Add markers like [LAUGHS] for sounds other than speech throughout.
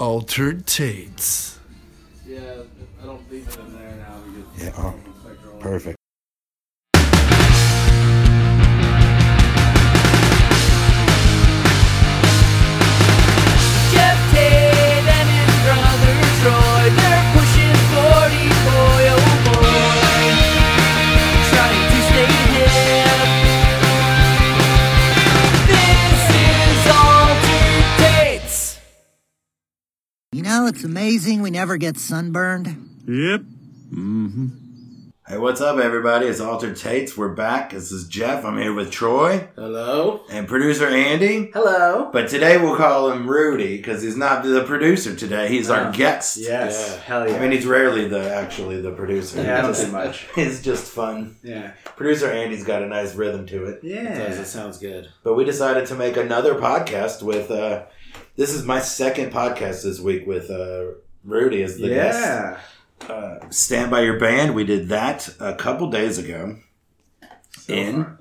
Altered Tates. Yeah, I don't leave it in there now because Yeah, oh, perfect. It's amazing we never get sunburned. Yep. Mm-hmm. Hey, what's up, everybody? It's Altered Tates. We're back. This is Jeff. I'm here with Troy Hello? and producer Andy. Hello? But today we'll call him Rudy because he's not the producer today. He's our guest. Yes. Yeah, hell yeah. I mean, he's rarely the actually the producer. yeah, I don't He's do just- much. [LAUGHS] It's just fun. Yeah. Producer Andy's got a nice rhythm to it. It does. Yeah. It sounds good. But we decided to make another podcast with. uh This is my second podcast this week with uh Rudy as the guest. Yeah. uh, Stand by Your Band. We did that a couple days ago in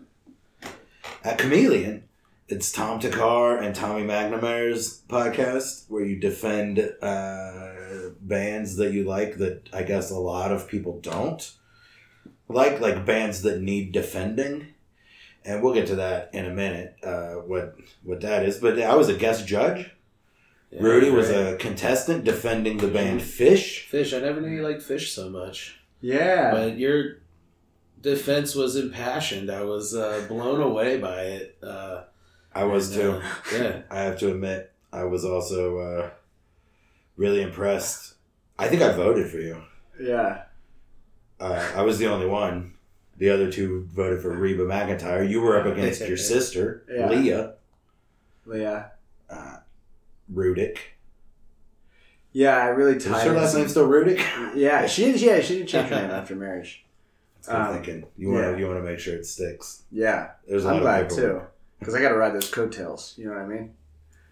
at Chameleon. It's Tom Thakkar and Tommy McNamara's podcast where you defend uh, bands that you like that I guess a lot of people don't like, like bands that need defending. And we'll get to that in a minute. Uh, what what that is, but I was a guest judge. Yeah, Rudy was a contestant defending the band Phish. Phish. I never knew you liked Phish so much. Yeah. But your defense was impassioned. I was uh, blown away by it. Uh, I was and, too. uh, yeah. [LAUGHS] I have to admit, I was also uh, really impressed. I think I voted for you. yeah. Uh, I was the only one. The other two voted for Reba McEntire. You were up against your [LAUGHS] sister, Yeah. Leah Yeah. Rudick. Yeah, I really Is tied her last name still Rudick? Yeah, she did. Yeah, she didn't change her name after marriage. Good Um, thinking. You want to yeah. you want to make sure it sticks. Yeah, There's a I'm lot glad of too because I got to ride those coattails. You know what I mean?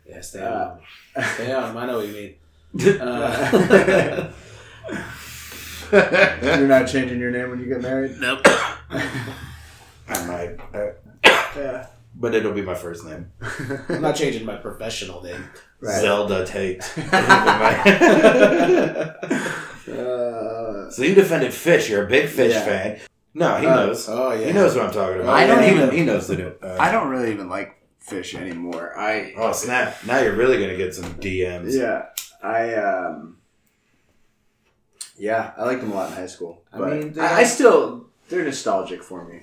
Yeah, stay Uh, on. Stay on. I know what you mean. Uh, [LAUGHS] You're not changing your name when you get married. nope. [COUGHS] I might, uh, Yeah. But it'll be my first name. I'm not changing my professional name. Right. Zelda Tate. Uh, [LAUGHS] [LAUGHS] so you defended Phish. You're a big Phish Yeah. fan. No, he Uh, knows. Oh, yeah. He knows what I'm talking about. I don't And he, even- he knows the new. Uh, I don't really even like Phish anymore. I Oh snap! Now you're really gonna get some DMs. yeah, I um, yeah, I liked them a lot in high school. I But I, mean, they- I, still they're nostalgic for me.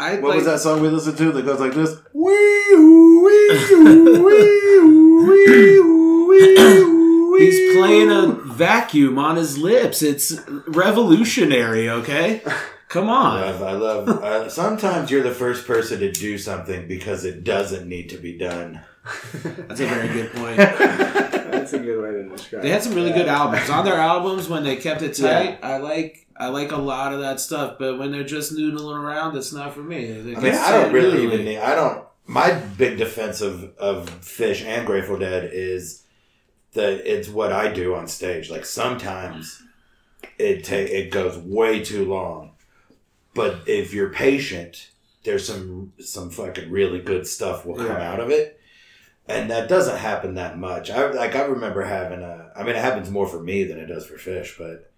I What was that song we listened to that goes like this? Wee wee wee wee wee wee He's playing a vacuum on his lips. It's revolutionary, okay? Come I on. love. I love. Uh, sometimes you're the first person to do something because it doesn't need to be done. That's a very good point. [LAUGHS] That's a good way to describe. They had some really it. good albums. On their albums, when they kept it tight, I like I like a lot of that stuff. But when they're just noodling around, it's not for me. They I mean, I don't really even need. I don't. My big defense of of Phish and Grateful Dead is that it's what I do on stage. Like sometimes it ta- it goes way too long, but if you're patient, there's some some fucking really good stuff will come Yeah. out of it. And that doesn't happen that much. I like. I remember having a. I mean, it happens more for me than it does for Phish, but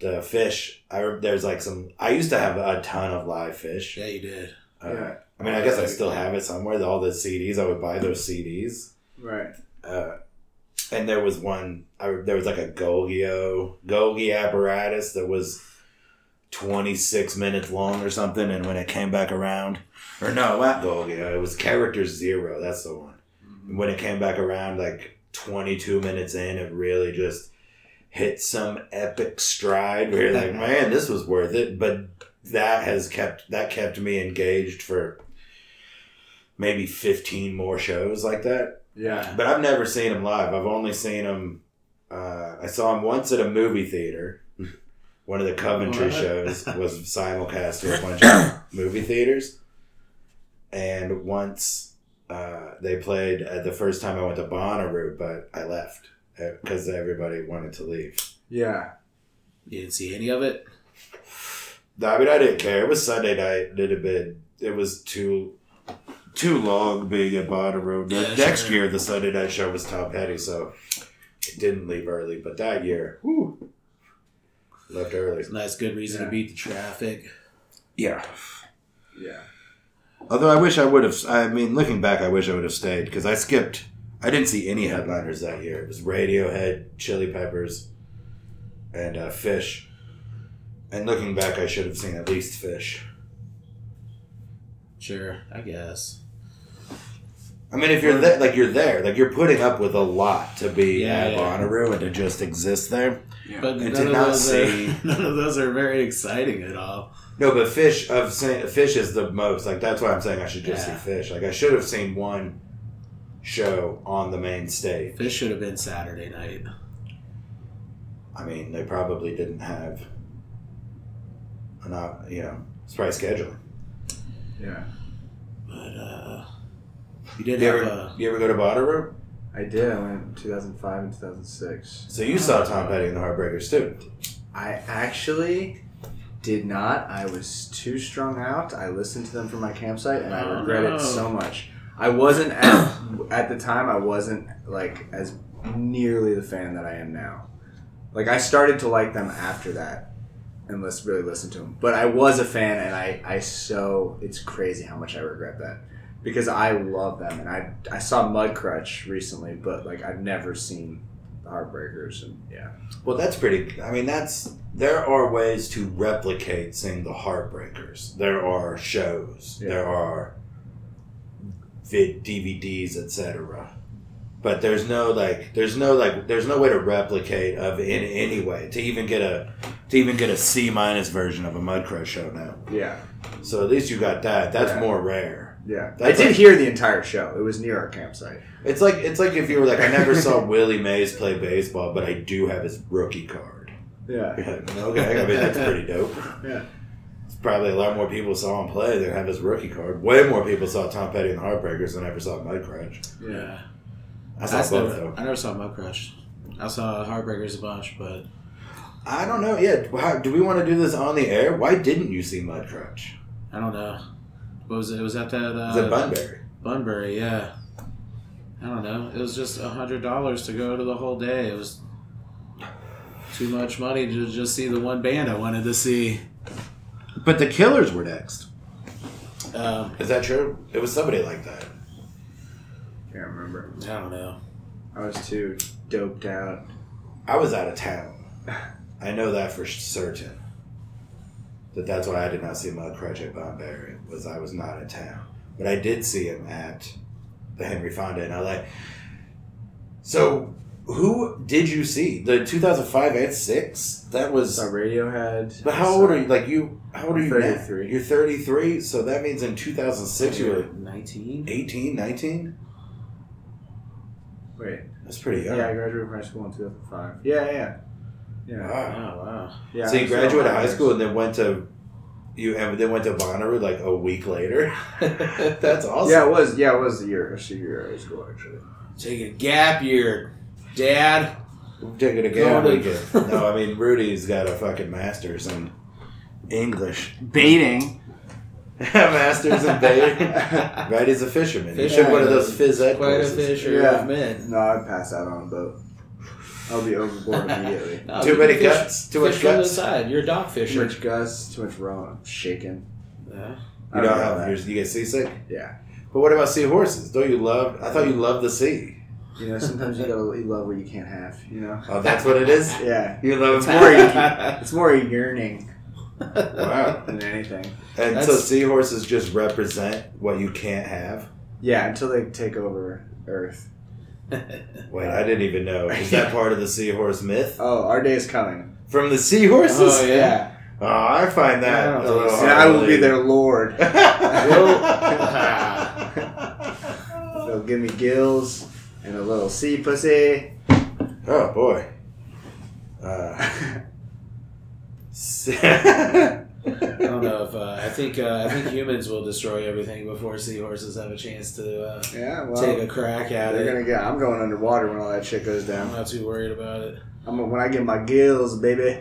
the Phish. I there's like some. I used to have a ton of live Phish. Yeah, you did. Uh, Yeah. I mean, I guess I still have it somewhere. All the CDs, I would buy those CDs. Right. Uh, and there was one. I, there was like a Golgio Golgi apparatus that was twenty six minutes long or something. And when it came back around, or no, not Golgio, it was Character Zero. That's the one. And when it came back around, like twenty two minutes in, it really just hit some epic stride where you're like, man, this was worth it. But that has kept that kept me engaged for maybe 15 more shows like that. Yeah. but i've never seen him live. I've only seen him uh, i saw him once at a movie theater. [LAUGHS] One of the coventry shows [LAUGHS] was simulcast to a bunch of [COUGHS] movie theaters. And once uh, they played at the first time i went to Bonnaroo, but i left because everybody wanted to leave Yeah. You didn't see any of it. I mean, I didn't care. It was Sunday night. Did a bit. It was too too long being at Bonnaroo. The Yeah, next sure. year, the Sunday night show was Tom Petty, so didn't leave early, but that year, whew, left early. It's a nice, good reason Yeah. to beat the traffic. Yeah. Yeah. Although I wish I would have. I mean, looking back, I wish I would have stayed because I skipped. I didn't see any headliners that year. It was Radiohead, Chili Peppers, and uh, Phish. And looking back, I should have seen at least Phish. Sure, I guess. I mean, if you're there, like you're there, like you're putting up with a lot to be Yeah, at yeah. Bonnaroo and to just exist there. But And none to of, not those see- are, [LAUGHS] none of those are very exciting at all. No, but Phish of saying Phish is the most. Like that's why I'm saying I should just Yeah. see Phish. Like I should have seen one show on the main stage. This should have been Saturday night. I mean, they probably didn't have enough. You know, it's probably scheduling. Yeah. But uh, you did You have ever, a. you ever go to Bonnaroo? I did. I went in 2005 and 2006. So you saw Tom Petty and the Heartbreakers too. I actually did not. I was too strung out. I listened to them from my campsite and I Oh, regret no. it so much. I wasn't at, at the time. I wasn't like as nearly the fan that I am now. Like I started to like them after that and let's really listen to them. But I was a fan and I I so it's crazy how much I regret that. Because I love them and I I saw Mudcrutch recently, but like I've never seen the Heartbreakers and yeah. Well, that's pretty. I mean, that's there are ways to replicate seeing the Heartbreakers. There are shows. Yeah. There are vid DVDs, etc. But there's no like, there's no like, there's no way to replicate of in any way to even get a to even get a C minus version of a Mudcrutch show now. Yeah. So at least you got that. That's Yeah. more rare. Yeah, I did like- hear the entire show. It was near our campsite. It's like it's like if you were like, I never saw [LAUGHS] Willie Mays play baseball, but I do have his rookie card. Yeah, like, okay, I mean that's pretty dope. yeah, probably a lot more people saw him play than have his rookie card. Way more people saw Tom Petty and the Heartbreakers than ever saw Mudcrutch. Yeah. I saw That's both never, though. I never saw Mudcrutch. I saw Heartbreakers a bunch, but I don't know. Yeah, do we want to do this on the air? Why didn't you see Mudcrutch? I don't know. What was it? It was at that uh, it Bunbury? Bunbury, yeah. I don't know. It was just a hundred dollars to go to the whole day. It was too much money to just see the one band I wanted to see. But the Killers were next. Um, Is that true? It was somebody like that. can't remember. I don't know. I was too doped out. I was out of town. [LAUGHS] I know that for certain. That that's why I did not see Mudcrutch at Bunbury was I was not in town, but I did see him at the Henry Fonda in LA. So, who did you see? The 2005 and six. That was. Radiohead. But how old are you? Like you? How old are you? now? 33. You're 33. So that means in 2006 you were nineteen. 18, 19. Wait, That's pretty young. yeah. I graduated from high school in 2005. Yeah, yeah, yeah. Oh Wow. wow. yeah so you graduated high school and then went to you and then went to Bonnaroo like a week later. [LAUGHS] That's awesome. Yeah, it was. Yeah, it was a year, a senior year of high school actually. Taking a gap year, Dad. We'll take it again. Going weekend. no, I mean Rudy's got a fucking master's in English. Baiting. [LAUGHS] master's in baiting. [LAUGHS] right, he's a fisherman. You should one of those phys ed Quite a courses. fisher Yeah. of men. No, I'd pass out on a boat. I'll be overboard [LAUGHS] immediately. No, Too many can fish- guts. Too much fish from the guts. side. You're a dog Too much guts, too much rowing, I'm shaking. Yeah. I You don't have that. you're- you get seasick. Yeah. But what about seahorses? Don't you love? I thought you loved the sea. You know, sometimes you gotta you love what you can't have. You know. Oh, that's what it is. Yeah. You love It's more. [LAUGHS] it's more a yearning Wow. [LAUGHS] than anything. And so seahorses just represent what you can't have. Yeah, until they take over Earth. [LAUGHS] Wait, I didn't even know. Is that part of the seahorse myth? Oh, our day is coming. From the seahorses? Oh, yeah. Oh, I find that I don't a think little so. I will be their lord. They'll give me gills and a little sea pussy. oh boy. Uh, [LAUGHS] I don't know if uh, I think uh, I think humans will destroy everything before seahorses have a chance to uh, Yeah, well, take a crack at they're it. gonna get. I'm going underwater when all that shit goes down. I'm not too worried about it. I'm when I get my gills, baby.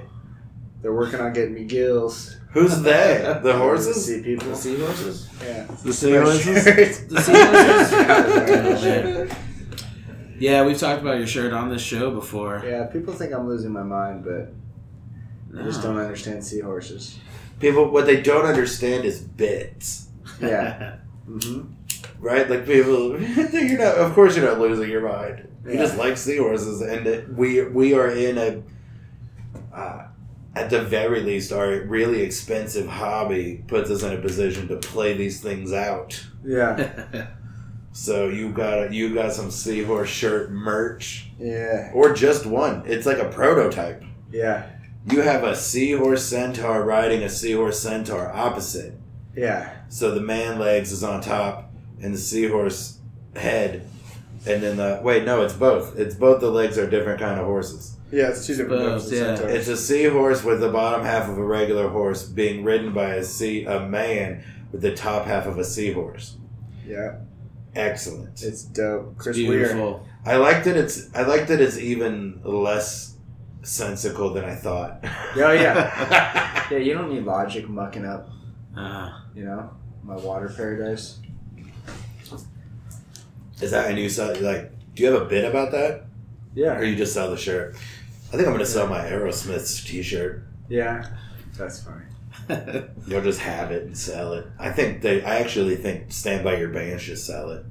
They're working on getting me gills. Who's they? The [LAUGHS] horses? The sea people. The seahorses? Yeah. The seahorses? [LAUGHS] The seahorses? Man. Yeah, we've talked about your shirt on this show before. Yeah, people think I'm losing my mind, but I just don't understand seahorses. People, what they don't understand is bits, Yeah. [LAUGHS] mm-hmm. right? Like people, [LAUGHS] you're not. Of course, you're not losing your mind. You Yeah. just like seahorses, and it, we we are in a. Uh, at the very least, our really expensive hobby puts us in a position to play these things out. Yeah. [LAUGHS] So you got you got some seahorse shirt merch, Yeah. or just one. It's like a prototype. Yeah. You have a seahorse centaur riding a seahorse centaur opposite. Yeah. So the man legs is on top and the seahorse head. And then the wait, no, it's both. It's both the legs are different kind of horses. Yeah, it's two different Both, types of yeah. centaurs. It's a seahorse with the bottom half of a regular horse being ridden by a sea a man with the top half of a seahorse. Yeah. Excellent. It's dope. Chris Weir. Beautiful. I like that it's I like that it's even less sensical than I thought. Oh, yeah. [LAUGHS] Yeah, you don't need logic mucking up, Uh, you know, my water paradise. Is that and you sell like do you have a bit about that? Yeah. Or you just sell the shirt? I think I'm gonna sell my Aerosmith's t shirt. Yeah. That's funny. [LAUGHS] You'll just have it and sell it. I think they I actually think Stand By Your Band should sell it.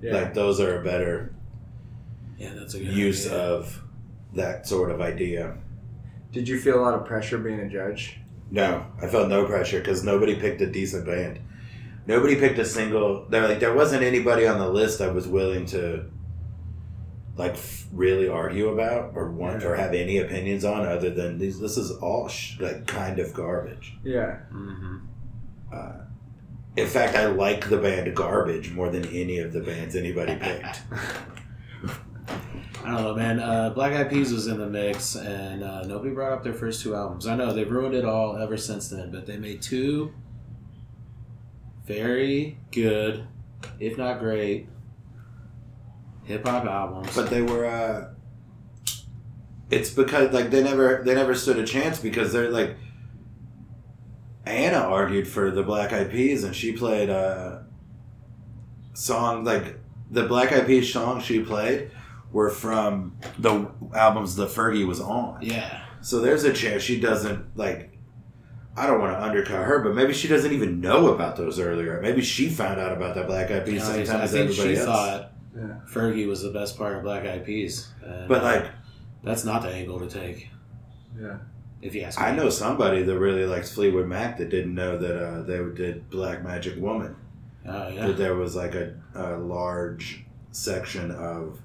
Yeah. Like those are a better yeah, that's a good use idea. of that sort of idea. Did you feel a lot of pressure being a judge? No, I felt no pressure because nobody picked a decent band. Nobody picked a single. There, like, there wasn't anybody on the list I was willing to, like, really argue about or want or have any opinions on, other than these. This is all sh- like kind of garbage. Yeah. Mhm. In fact, I like the band Garbage more than any of the bands anybody picked. [LAUGHS] I don't know, man. Uh, Black Eyed Peas was in the mix, and uh, nobody brought up their first two albums. I know they've ruined it all ever since then, but they made two very good, if not great, hip hop albums. but they were. uh It's because like they never they never stood a chance because they're like. Anna argued for the Black Eyed Peas, and she played a song like the Black Eyed Peas song she played were from the albums the Fergie was on. yeah, So there's a chance she doesn't like. I don't want to undercut her, but maybe she doesn't even know about those earlier. Maybe she found out about that Black Eyed You Peas know, same time I as everybody she else. thought Yeah. Fergie was the best part of Black Eyed Peas. But uh, like, that's not the angle to take, Yeah. if you ask me. I know somebody that really likes Fleetwood Mac that didn't know that uh, they did Black Magic Woman. Oh yeah. That there was like a, a large section of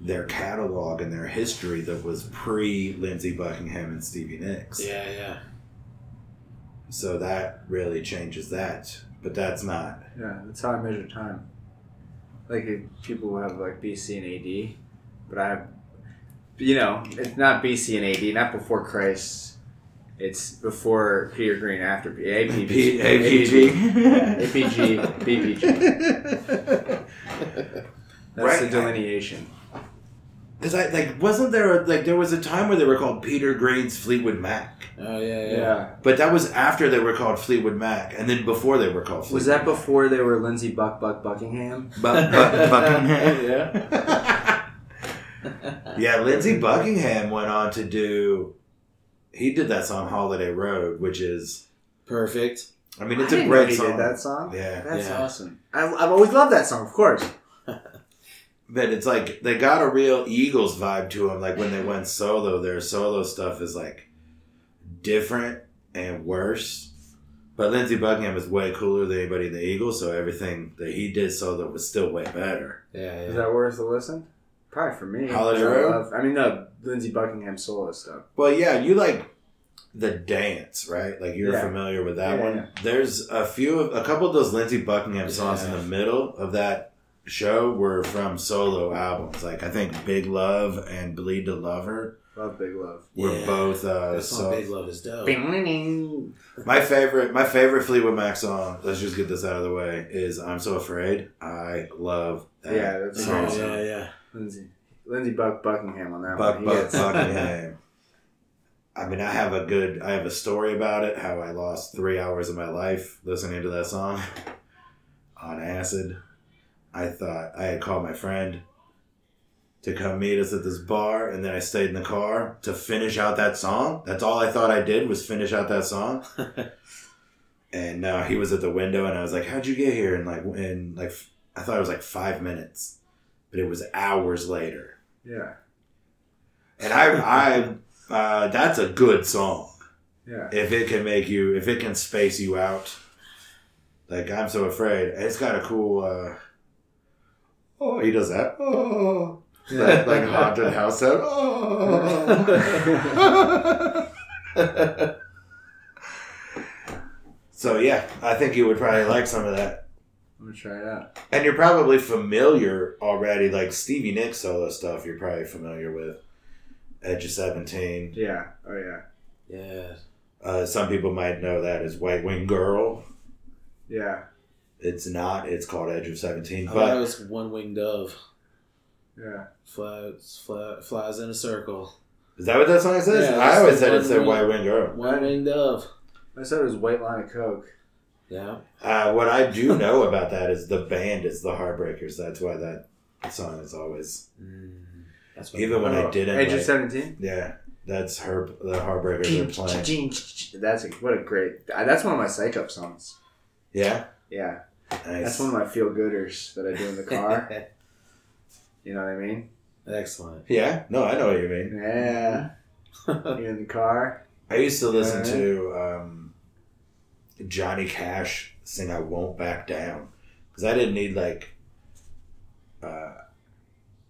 their catalog and their history that was pre Lindsey Buckingham and Stevie Nicks. Yeah, yeah. So that really changes that. But that's not. Yeah. That's how I measure time. Like people who have like BC and AD, but I have, you know, it's not BC and AD, not before Christ. It's before Peter Green, after P- APG. [LAUGHS] APG. APG, BPG. [LAUGHS] That's Right. the delineation. Because I like wasn't there a, like there was a time where they were called Peter Green's Fleetwood Mac, Oh yeah, Yeah. yeah. but that was after they were called Fleetwood Mac, and then before they were called. Fleetwood Was that before they were Lindsey Buck Buck Buckingham? Buck, Buck, [LAUGHS] Buckingham? Yeah. [LAUGHS] yeah, Lindsey Buckingham went on to do. He did that song "Holiday Road," which is, Perfect. I mean, it's I a didn't know great he song. did that song. Yeah, That's Yeah. awesome. I, I've always loved that song, of course. But it's like they got a real Eagles vibe to them. Like when they went solo, their solo stuff is like different and worse. But Lindsey Buckingham is way cooler than anybody in the Eagles, so everything that he did solo was still way better. Yeah, Is that worth a listen? Probably for me. Holiday I Road? love- I mean, the Lindsey Buckingham solo stuff. Well, yeah, you like the dance, right? Like you're Yeah. familiar with that Yeah, one. yeah. There's a few of a couple of those Lindsey Buckingham songs in the middle of that show were from solo albums. Like I think Big Love and Bleed to Love Her Love Big Love. were Yeah. both uh, That song so- Big Love is dope. [LAUGHS] my favorite. My favorite Fleetwood Mac song. Let's just get this out of the way. Is "I'm So Afraid." I love that. Yeah, that's song. awesome. yeah, yeah. Lindsey. Lindsey Buck Buckingham on that Buck one. Buck He gets- Buckingham. I mean, I have a good, I have a story about it. How I lost three hours of my life listening to that song on acid. I thought I had called my friend, to come meet us at this bar, and then I stayed in the car to finish out that song. That's all I thought I did was finish out that song. [LAUGHS] and uh, he was at the window, and I was like, "How'd you get here?" And like, in like, I thought it was like five minutes, but it was hours later. Yeah. And I, I, uh, that's a good song. Yeah. if it can make you if it can space you out like i'm so afraid it's got a cool uh oh he does that oh that [LAUGHS] like haunted house sound oh [LAUGHS] so yeah i think you would probably like some of that I'm gonna try it out. and you're probably familiar already like stevie nicks solo stuff you're probably familiar with edge of 17 Yeah. Oh yeah. yeah. uh, some people might know that as white wing girl Yeah. It's not. It's called Edge of Seventeen. I thought it But was one winged dove. Yeah. Flies, fly, flies in a circle. is that what that song says? Yeah, I always said it said White Wing Girl. One winged dove. I said it was white line of coke. Yeah. Uh, what I do [LAUGHS] know about that is the band is the Heartbreakers. That's why that song is always Mm, that's what even when I didn't. Age of seventeen. yeah, that's her. The Heartbreakers are playing. That's a, what a great. That's one of my psych up songs. Yeah, Yeah. Nice. That's one of my feel gooders that I do in the car. [LAUGHS] you know what I mean? Excellent. yeah, no, I know what you mean. Yeah. [LAUGHS] you in the car? I used to listen Alright. to um, Johnny Cash sing "I Won't Back Down" because I didn't need like uh,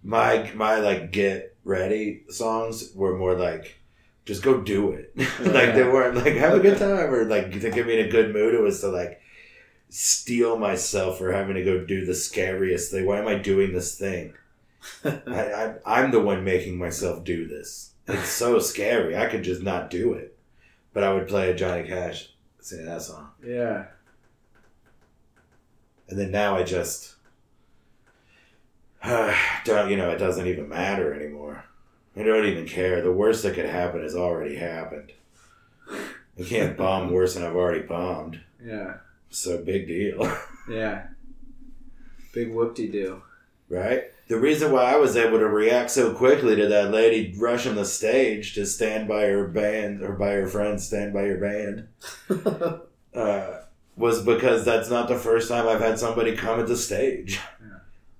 my my like get ready songs were more like just go do it. [LAUGHS] like they weren't like have a good time or like to get me in a good mood. It was to like steal myself for having to go do the scariest thing. Why am I doing this thing? [LAUGHS] I, I, I'm the one making myself do this. It's so scary. I could just not do it. But I would play a Johnny Cash sing that song. Yeah. And then now I just [SIGHS] don't, you know, it doesn't even matter anymore. I don't even care. The worst that could happen has already happened. I can't bomb worse than I've already bombed. Yeah. So big deal. [LAUGHS] Yeah. Big whoop de doo. right? The reason why I was able to react so quickly to that lady rushing the stage to stand by her band or by her friends, stand by your band, [LAUGHS] uh, was because that's not the first time I've had somebody come at the stage.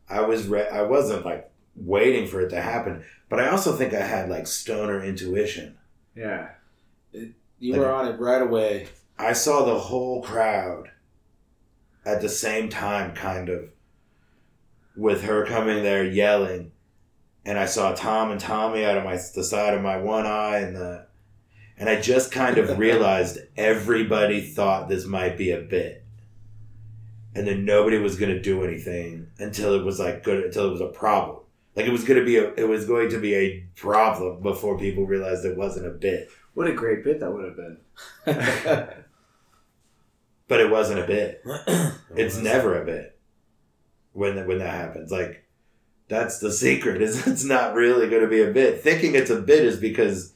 I was re- I wasn't like waiting for it to happen, but I also think I had like stoner intuition. Yeah. You were on it right away. I saw the whole crowd at the same time, kind of, with her coming there yelling, and I saw Tom and Tommy out of my the side of my one eye, and the, and I just kind of [LAUGHS] realized everybody thought this might be a bit, and then nobody was going to do anything until it was like good until it was a problem. Like it was going to be a it was going to be a problem before people realized it wasn't a bit, What a great bit that would have been. [LAUGHS] but it wasn't a bit. [CLEARS THROAT] It's never a bit when that when that happens. Like that's the secret [LAUGHS] is it's not really going to be a bit. Thinking it's a bit is because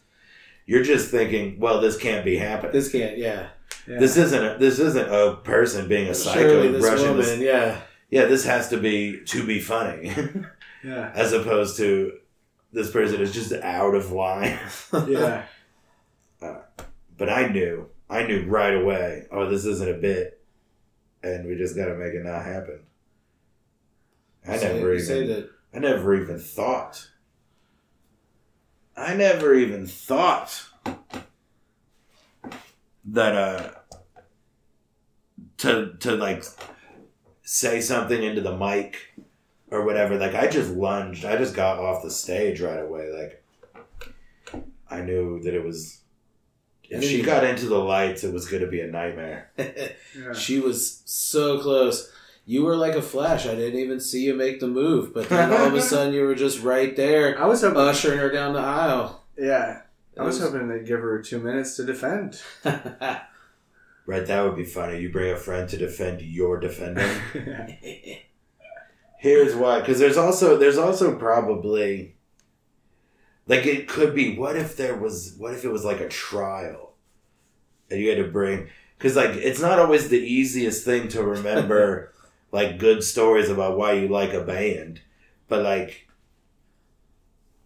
you're just thinking, well, this can't be happening. This, This can't. Yeah. Yeah. isn't a, this isn't a person being a psycho this woman. this. Yeah. Yeah, this has to be to be funny, [LAUGHS] yeah. as opposed to this person is just out of line. [LAUGHS] Yeah. Uh, but I knew, I knew right away. Oh, this isn't a bit, and we just got to make it not happen. I You never you even. say that. I never even thought. I never even thought that uh to to like say something into the mic or whatever. Like I just lunged. I just got off the stage right away. Like I knew that it was. If she got into the lights, it was going to be a nightmare. [LAUGHS] Yeah. She was so close. You were like a flash. I didn't even see you make the move, but then all of a [LAUGHS] sudden you were just right there, I was hoping. ushering her down the aisle. yeah. I was was- hoping they'd give her two minutes to defend. [LAUGHS] Right? That would be funny. You bring a friend to defend your defending. Here's why, because there's also there's also probably like it could be. What if there was? What if it was like a trial, and you had to bring? Because like it's not always the easiest thing to remember, [LAUGHS] like good stories about why you like a band, but like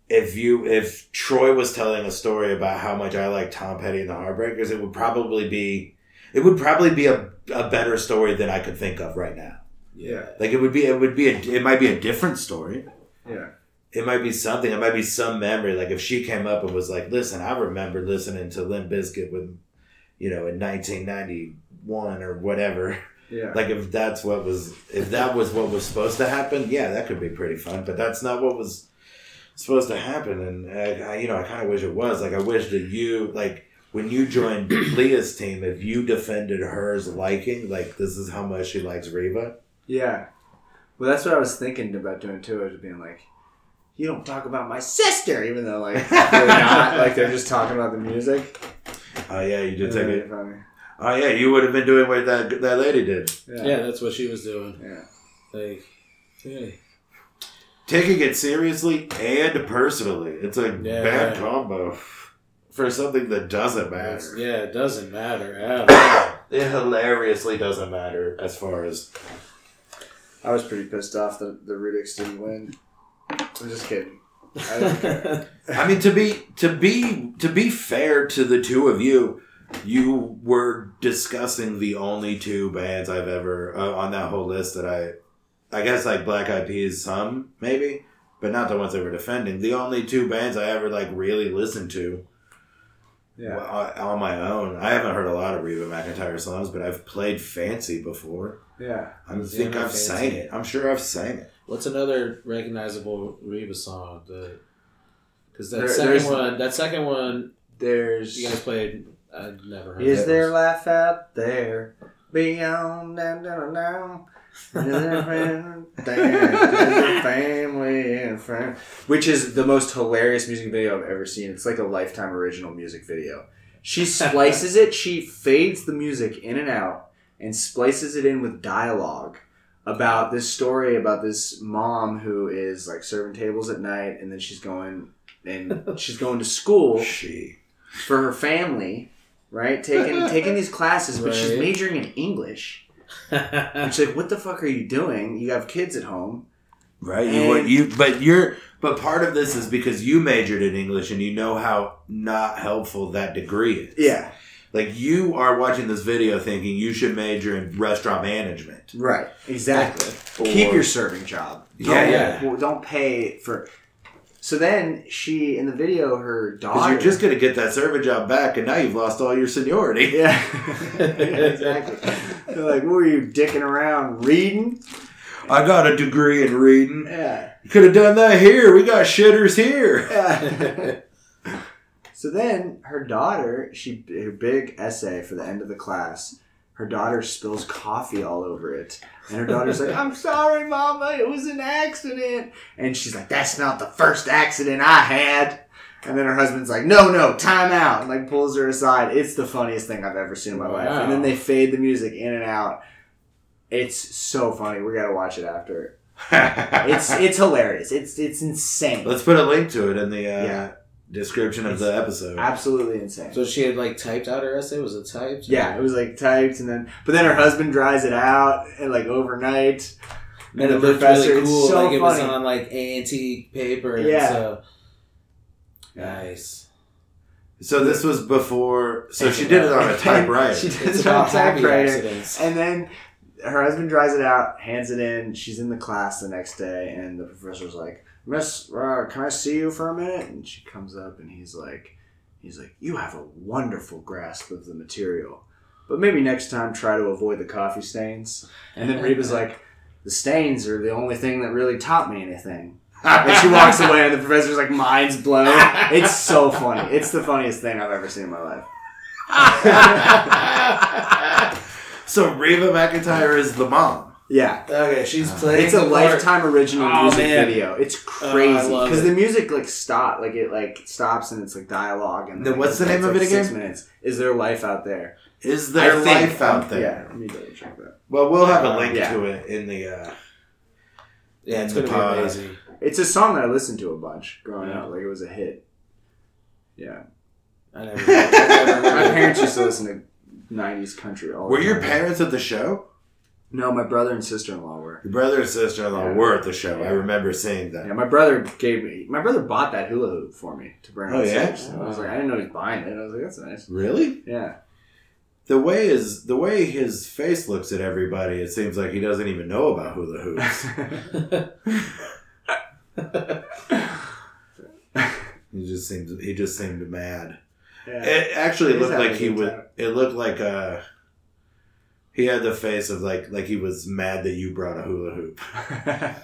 if you if Troy was telling a story about how much I like Tom Petty and the Heartbreakers, it would probably be it would probably be a, a better story than I could think of right now. Yeah. Like it would be it would be a, it might be a different story. Yeah. It might be something. It might be some memory. Like if she came up and was like, "Listen, I remember listening to Limp Bizkit with, you know, in 1991 or whatever." Yeah. Like if that's what was if that was what was supposed to happen, yeah, that could be pretty fun. But that's not what was supposed to happen, and I, I, you know, I kind of wish it was. Like I wish that you like when you joined [CLEARS THROAT] Leah's team, if you defended hers liking, like this is how much she likes Reba. Yeah. Well, that's what I was thinking about doing too. I was being like, you don't talk about my sister, even though like [LAUGHS] they're not. Like they're just talking about the music. Oh yeah, you did take really it. funny. Oh yeah, you would have been doing what that that lady did. Yeah. Yeah, that's what she was doing. Yeah. Like, hey, Taking it seriously and personally, it's a Yeah. bad combo for something that doesn't that's, matter. yeah, it doesn't matter at all. [COUGHS] It hilariously doesn't matter as far as I was pretty pissed off that the Rudicks didn't win. I'm just kidding. [LAUGHS] I. I mean, to be to be to be fair to the two of you, you were discussing the only two bands I've ever uh, on that whole list that I, I guess like Black Eyed Peas, some maybe, but not the ones they were defending. The only two bands I ever like really listened to Yeah. on my own. I haven't heard a lot of Reba McEntire songs, but I've played Fancy before. Yeah. I think I've Fancy. sang it. I'm sure I've sang it. What's another recognizable Reba song? The Because that There- second one, that second one, There's. you guys played. I never heard. Is there life out there beyond down down? [LAUGHS] family and friends, which is the most hilarious music video I've ever seen. It's like a lifetime original music video. She [LAUGHS] splices it. She fades the music in and out and splices it in with dialogue about this story about this mom who is like serving tables at night and then she's going and [LAUGHS] she's going to school She. for her family, right? Taking [LAUGHS] taking these classes, but she's Right. majoring in English. [LAUGHS] And she's like, "What the fuck are you doing? You have kids at home." Right. You, And- what you but you're but part of this is because you majored in English and you know how not helpful that degree is. Yeah, Like you are watching this video thinking you should major in restaurant management. right. Exactly. Or- Keep your serving job. Yeah, Don't- yeah. well, Don't pay for. So then she in the video, her daughter. you're just gonna get that serving job back and now you've lost all your seniority. yeah, [LAUGHS] exactly. They're like, "What were you dicking around reading?" I got a degree in reading. Yeah. You could have done that here. We got shitters here. Yeah. [LAUGHS] so then her daughter, she her big essay for the end of the class. Her daughter spills coffee all over it, and her daughter's like, "I'm sorry, Mama, it was an accident." And she's like, "That's not the first accident I had." And then her husband's like, "No, no, time out!" And like pulls her aside. It's the funniest thing I've ever seen in my life. And then they fade the music in and out. It's so funny. We gotta watch it after. [LAUGHS] It's it's hilarious. It's it's insane. Let's put a link to it in the uh, Yeah. Description of the episode. Absolutely insane. so she had like typed out her essay. Was it typed? Yeah, it was like typed, and then but then her husband dries it out and like overnight. and the it looked professor, really it's cool. so like it was on like antique paper. Yeah. So. Nice. So this was before. So she did it on a [LAUGHS] typewriter. She did It's it on a typewriter, and then her husband dries it out, hands it in. She's in the class the next day, and the professor's like, "Miss, uh, can I see you for a minute?" And she comes up, and he's like, "He's like, you have a wonderful grasp of the material." But maybe next time try to avoid the coffee stains. And then Reba's [LAUGHS] like, the stains are the only thing that really taught me anything. And she walks away, and the professor's like, mind's blown. It's so funny. It's the funniest thing I've ever seen in my life. [LAUGHS] so Reba McEntire is the mom. Yeah. Okay, she's playing. It's a lifetime original Oh, music man. video. It's Oh, crazy love because it. the music like stop, like it like stops and it's like dialogue and Then like, what's the it's name of like it again? Six minutes. Is there life out there? Is there I think- life out there? Yeah, let me double check that. Well, we'll have a Uh, link yeah. to it in the. Uh, Yeah, it's in gonna be pod. amazing. It's a song that I listened to a bunch growing Yeah. up. Like it was a hit. Yeah, I never, I never [LAUGHS] my parents used to listen to '90s country all. Were the your parents at the show? No, my brother and sister in law were. Your brother and sister in law Yeah. were at the show. I remember seeing that. Yeah, my brother gave me. My brother bought that hula hoop for me to bring. Oh, on yeah? So I was like, I didn't know he was buying it. I was like, that's nice. Really? Yeah. The way is the way his face looks at everybody. It seems like he doesn't even know about hula hoops. [LAUGHS] he just seems he just seemed mad. yeah. It actually He's looked like he would. time. It looked like uh he had the face of like like he was mad that you brought a hula hoop.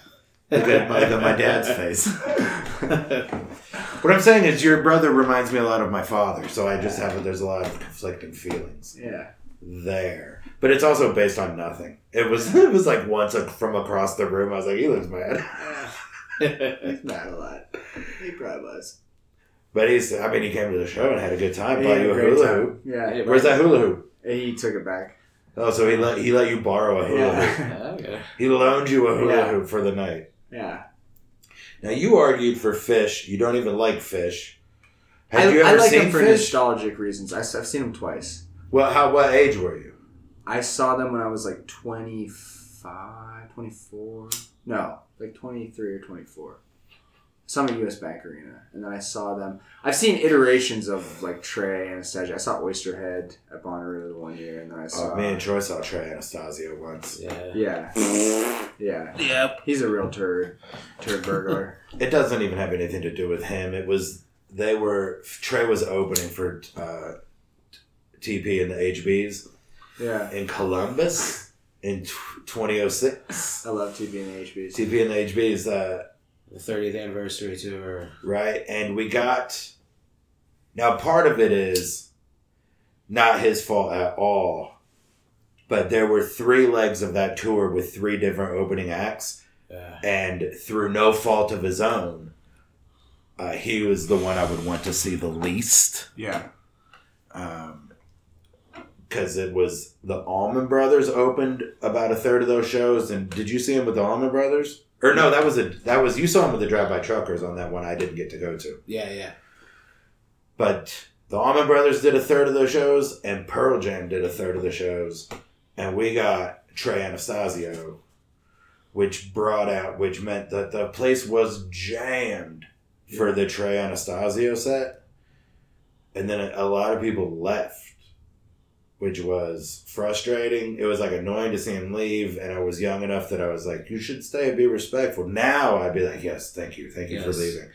[LAUGHS] Like, a, like my dad's face. what I'm saying is your brother reminds me a lot of my father, so I just have there's a lot of conflicting feelings yeah. there. But it's also based on nothing. It was [LAUGHS] it was like once a, from across the room. I was like, he looks mad. [LAUGHS] He's mad a lot. He probably was. But he's I mean he came to the show and had a good time. He Bought you a hula hoop. Yeah. Where's that hula hoop? He took it back. Oh, so he let he let you borrow a hula hoop. Yeah. [LAUGHS] okay. He loaned you a hula Yeah. hoop for the night. yeah. Now you argued for Phish. You don't even like Phish. Have I, you I ever like seen him for Phish? nostalgic reasons. I, have seen him twice. Well, how what age were you? I saw them when I was like 25, 24. No, like 23 or 24. Some at US Bank Arena. And then I saw them. I've seen iterations of like Trey Anastasio. I saw Oysterhead at Bonnaroo the one year. And then I saw. Oh, me and Troy saw Trey Anastasio once. Yeah. Yeah. Yeah. Yep. He's a real turd. Turd burglar. [LAUGHS] It doesn't even have anything to do with him. It was they were Trey was opening for uh, TP and the HBs yeah. in Columbus in t- 2006. I love TP and the HBs. TP and the HBs, uh, The 30th anniversary tour. right? And we got now part of it is not his fault at all, but there were three legs of that tour with three different opening acts. Yeah. and through no fault of his own, uh, he was the one I would want to see the least. Yeah. Because it was the Allman Brothers opened about a third of those shows, and did you see him with the Allman Brothers? Or no, that was a that was you saw him with the Drive By Truckers on that one I didn't get to go to. Yeah, yeah. But the Allman Brothers did a third of those shows, and Pearl Jam did a third of the shows, and we got Trey Anastasio, which brought out, which meant that the place was jammed for the Trey Anastasio set, and then a, a lot of people left, which was frustrating. It was like annoying to see him leave, and I was young enough that I was like, "You should stay and be respectful." Now I'd be like, "Yes, thank you, thank you for leaving."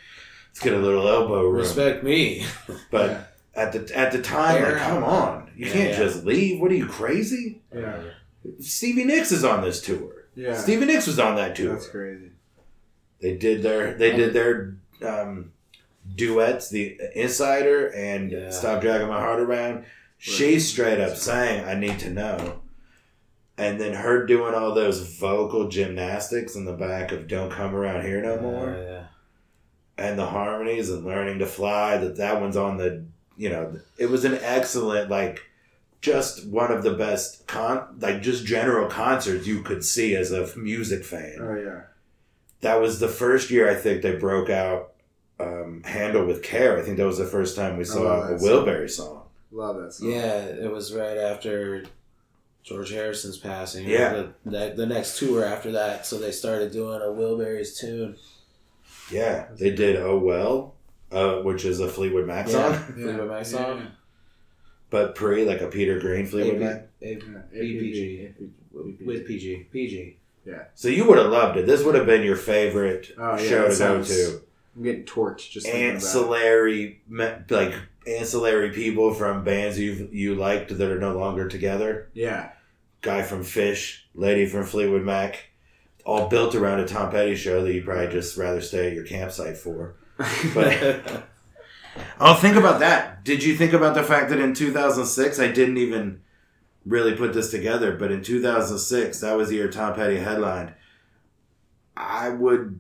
Let's get a little elbow room. Respect me. But Yeah. [LAUGHS] at the at the time, Fair like, come on, you Yeah, can't yeah. just leave. What are you crazy? Yeah. Stevie Nicks is on this tour. Yeah. Stevie Nicks was on that tour. That's crazy. They did their they did their um, duets, the Insider and Yeah. Stop Dragging My Heart Around. She straight up saying, "I need to know," and then her doing all those vocal gymnastics in the back of "Don't Come Around Here No More." Uh, yeah. and the harmonies and learning to fly that that one's on the you know it was an excellent like just one of the best con like just general concerts you could see as a music fan Oh yeah. that was the first year i think they broke out um, handle with care i think that was the first time we saw love a that wilbury song Love that song. Yeah, it was right after George Harrison's passing. Yeah. The, the, the next tour after that, so they started doing a Wilburys tune. yeah they did oh well uh, which is a fleetwood mac Yeah. song Fleetwood Mac song. but pre like a peter green fleetwood mac AP, Yeah. PG. With PG. PG. Yeah. So you would have loved it this would have been your favorite Oh, yeah, show to sounds- go to I'm getting torched just thinking about it. ancillary me- like ancillary people from bands you you liked that are no longer together. Yeah. Guy from Phish, lady from Fleetwood Mac, all built around a Tom Petty show that you'd probably just rather stay at your campsite for. [LAUGHS] But oh, think about that. Did you think about the fact that in 2006 I didn't even really put this together, but in 2006 that was the year Tom Petty headlined. I would.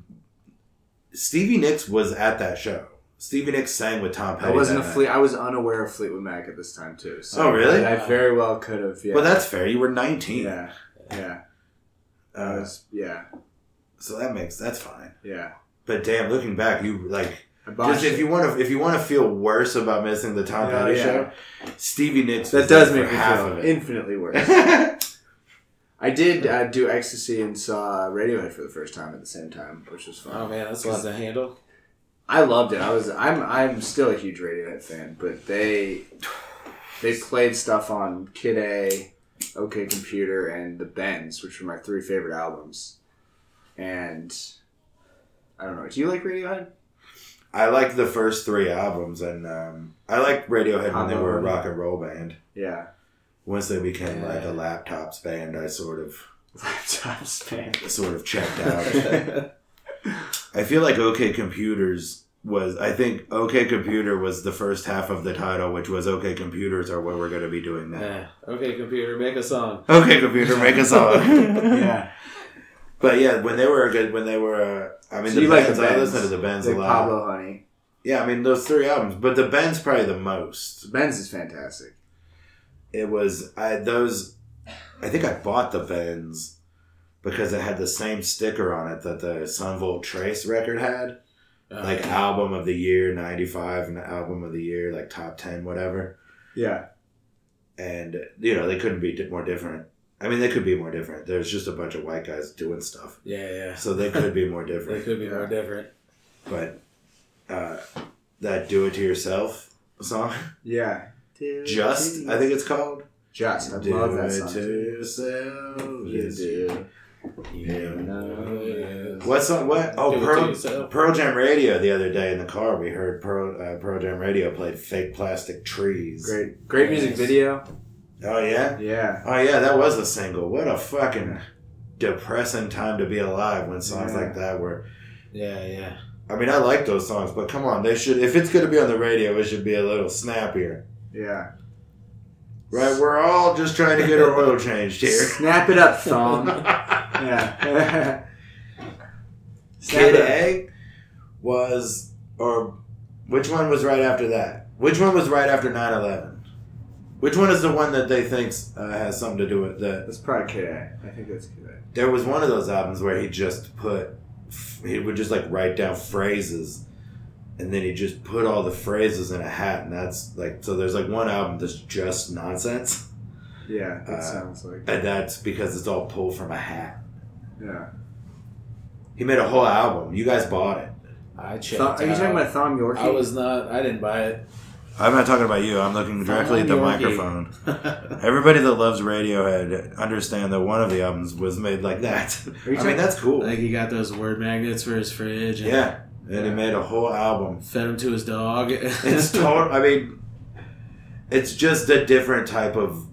Stevie Nicks was at that show. Stevie Nicks sang with Tom Petty. I wasn't a that night. Fleet. I was unaware of Fleetwood Mac at this time too. So Oh, really? I, I very well could have. Yeah. Well, that's fair. You were 19. yeah. Yeah. Uh, was. Yeah. so that makes that's fine. Yeah. But damn, looking back, you like I just if you want to if you want to feel worse about missing the Tom Yeah, Petty yeah. show, Stevie Nicks that was does make for me half feel of it. infinitely worse. [LAUGHS] I did uh, do ecstasy and saw Radiohead for the first time at the same time, which was fun. Oh man, that's a lot to handle. I loved it. I was I'm I'm still a huge Radiohead fan, but they they played stuff on Kid A, OK Computer, and The Bends, which were my three favorite albums. And I don't know. Do you like Radiohead? I like the first three albums, and um, I liked Radiohead when they were a rock and roll band. Yeah. Once they became like Yeah. a laptops band, I sort of [LAUGHS] Laptop span. sort of checked out. [LAUGHS] I feel like OK Computers was. I think OK Computer was the first half of the title, which was OK Computers are what we're going to be doing now. Yeah. Okay, computer, make a song. OK Computer, make a song. [LAUGHS] yeah. But yeah, when they were a good, when they were, uh, I mean, So the you like bands, the I listen to the Bends Like a lot. Pablo Honey. Yeah, I mean those three albums, but the band's probably the most. Bends is fantastic. It was I those. I think I bought the Bends because it had the same sticker on it that the Son Volt Trace record had, Uh, like album of the year '95 and album of the year, like top ten, whatever. Yeah. And you know they couldn't be more different. I mean, they could be more different. There's just a bunch of white guys doing stuff, yeah, yeah. so they could be more [LAUGHS] different They could be more different. But uh, that "Do It to Yourself" song, Yeah. just I think it's called. Just. I Do love that it song. to yourself. You do. Yeah. know. What? What? Oh, Do it to Pearl. Pearl Jam Radio the other day in the car. We heard Pearl, uh, Pearl Jam Radio played "Fake Plastic Trees." Great. Great music video. Oh yeah. Yeah. Oh yeah. That was a single. What a fucking depressing time to be alive when songs Yeah. like that were. Yeah, yeah. I mean, I like those songs, but come on, they should. If it's going to be on the radio, it should be a little snappier, Yeah. right? We're all just trying to get our [LAUGHS] oil changed here. Snap it up, thong. [LAUGHS] yeah. [LAUGHS] Kid. A was, or which one was right after that? Which one was right after 9 11? Which one is the one that they think uh, has something to do with that? That's probably Kid A. I think that's Kid A. There was one of those albums where he just put, he would just like write down phrases and then he just put all the phrases in a hat. And that's like, so there's like one album that's just nonsense. Yeah, that Uh, sounds like. And that's because it's all pulled from a hat. Yeah. He made a whole album. You guys bought it. I checked. Thom- are you talking about Thom Yorke? I was not. I didn't buy it. I'm not talking about you. I'm looking directly at the Thom microphone. [LAUGHS] Everybody that loves Radiohead understand that one of the albums was made like that. [LAUGHS] I mean, that's cool. like he got those word magnets for his fridge. And Yeah, and he made a whole album. Fed him to his dog. It's [LAUGHS] total. I mean, it's just a different type of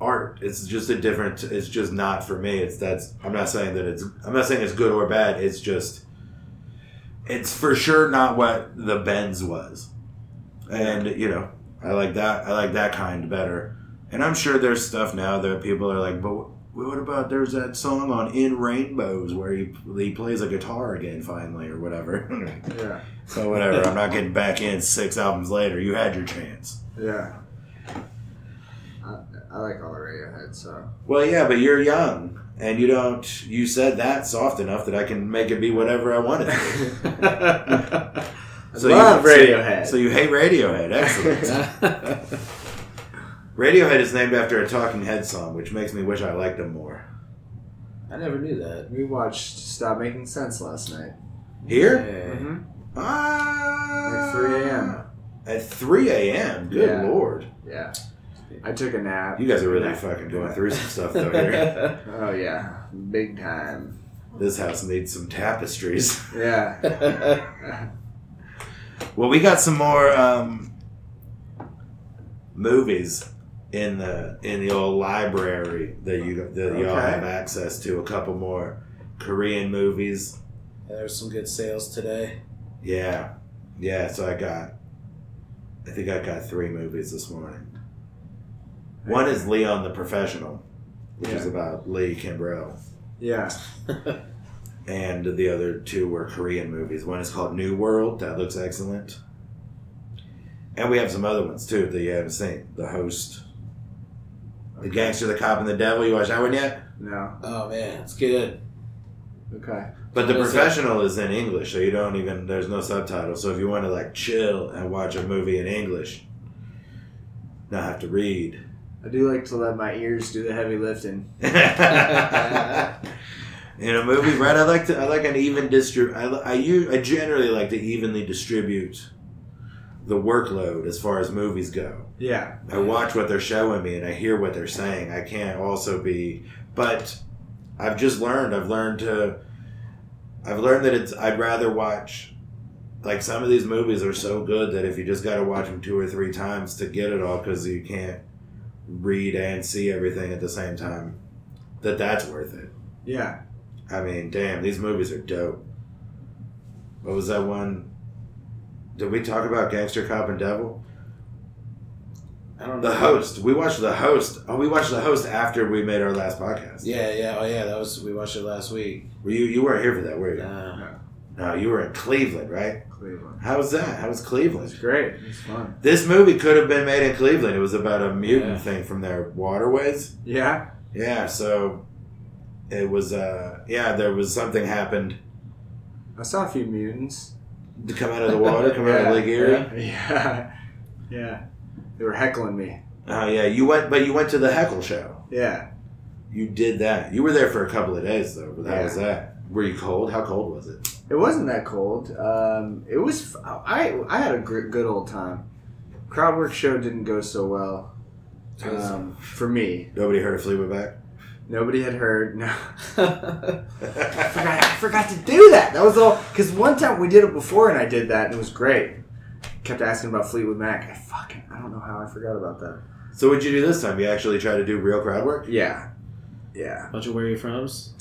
art. It's just a different. It's just not for me. It's that's. I'm not saying that it's. I'm not saying it's good or bad. It's just. It's for sure not what the Bends was, and you know I like that. I like that kind better. And I'm sure there's stuff now that people are like, but what about there's that song on In Rainbows where he he plays a guitar again finally or whatever. [LAUGHS] Yeah. So whatever, I'm not getting back in six albums later. You had your chance. Yeah. I, I like all the Radiohead, so. Well, yeah, but you're young, and you don't. You said that soft enough that I can make it be whatever I want it to. [LAUGHS] So love you, Radiohead. So, so you hate Radiohead. Excellent. [LAUGHS] Radiohead is named after a Talking Head song, which makes me wish I liked them more. I never knew that. We watched Stop Making Sense last night. Here? Yeah. Mm-hmm. Ah, Like 3 a.m.. At 3 a.m. Good Yeah. lord. Yeah. I took a nap. You guys are really Yeah. fucking going through some stuff though here. [LAUGHS] Oh, yeah. Big time. this house needs some tapestries. [LAUGHS] Yeah. [LAUGHS] Well, we got some more um, movies in the in the old library that you that y'all Okay. have access to. A couple more Korean movies. There's some good sales today. Yeah, yeah. So I got, I think I got three movies this morning. One is Leon the Professional, which is about Lee Kimbrell, Yeah. [LAUGHS] and the other two were Korean movies. One is called New World. That looks excellent. And we have some other ones too that you haven't seen. The Host, The Gangster, The Cop, and the Devil. You watch that one yet? No. Oh man, it's good. Okay. But The What is it? Professional is in English, so you don't even there's no subtitles. So if you want to like chill and watch a movie in English, not have to read, I do like to let my ears do the heavy lifting. [LAUGHS] [LAUGHS] in a movie, right? I like to. I like an even distribute. I, distrib. I generally like to evenly distribute the workload as far as movies go. Yeah. I watch what they're showing me and I hear what they're saying. I can't also be, but I've just learned. I've learned to. I've learned that it's. I'd rather watch. Like some of these movies are so good that if you just got to watch them two or three times to get it all, because you can't read and see everything at the same time, that that's worth it. Yeah. I mean, damn, these movies are dope. What was that one? Did we talk about Gangster Cop and Devil? I don't know. The host. We watched the host. Oh, we watched the host after we made our last podcast. Yeah, yeah, oh yeah. That was we watched it last week. Were you you weren't here for that, were you? Nah. No, you were in Cleveland, right? Cleveland. How was that? How was It was Cleveland? great. It was fun. This movie could have been made in Cleveland. It was about a mutant Yeah. thing from their waterways. Yeah. Yeah, so it was. uh Yeah, there was something happened I saw a few mutants. to come out of the water, come out of [LAUGHS] Lake Erie. yeah. [LAUGHS] Yeah. Yeah. They were heckling me. Oh yeah, you went, but you went to the heckle show. Yeah. You did that. You were there for a couple of days though. But how Yeah. was that? Were you cold? How cold was it? It wasn't that cold. Um, it was. I I had a gr- good old time. Crowd work show didn't go so well um, for me. Nobody heard of Fleetwood Mac. Nobody had heard. No, [LAUGHS] I [LAUGHS] forgot. I forgot to do that. That was all because one time we did it before and I did that and it was great. Kept asking about Fleetwood Mac. I fucking I don't know how I forgot about that. so what'd you do this time? You actually tried to do real crowd work? Yeah, yeah. Bunch of where you from's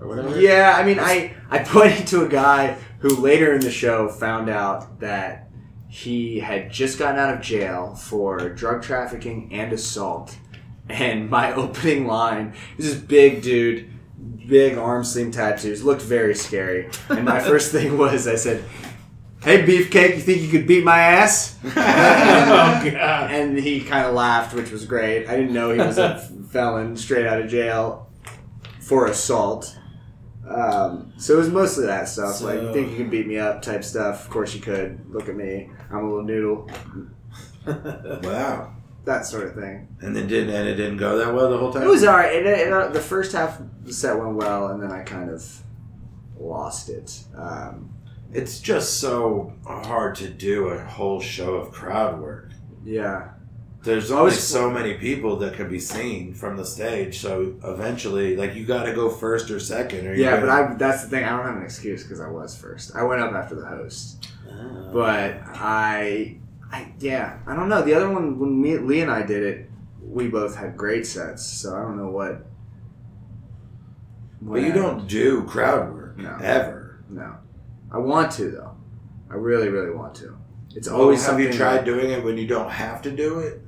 or whatever. Yeah, I mean, I I pointed to a guy who later in the show found out that he had just gotten out of jail for drug trafficking and assault. And my [LAUGHS] opening line is this big dude, big arm sleeve tattoos, looked very scary. And my first [LAUGHS] thing was, I said, "Hey, beefcake, you think you could beat my ass?" [LAUGHS] oh god. and he kind of laughed, which was great. I didn't know he was a felon straight out of jail for assault. Um, so it was mostly that stuff, like you think you can beat me up type stuff. Of course you could. Look at me, I'm a little noodle, [LAUGHS] Wow. that sort of thing. And then didn't and it didn't go that well the whole time. It was alright. It, it, uh, the first half the set went well, and then I kind of lost it. Um, It's just so hard to do a whole show of crowd work. yeah, There's always was- so many people that can be seen from the stage, so eventually, like you got to go first or second, or yeah, you're but I, that's the thing. I don't have an excuse because I was first. I went up after the host. Oh. but I, I yeah, I don't know. The other one when me, Lee and I did it, we both had great sets. So I don't know what. what But you don't do crowd work No. ever. No, I want to though. I really, really want to. It's Always always have something. you tried that- doing it when you don't have to do it?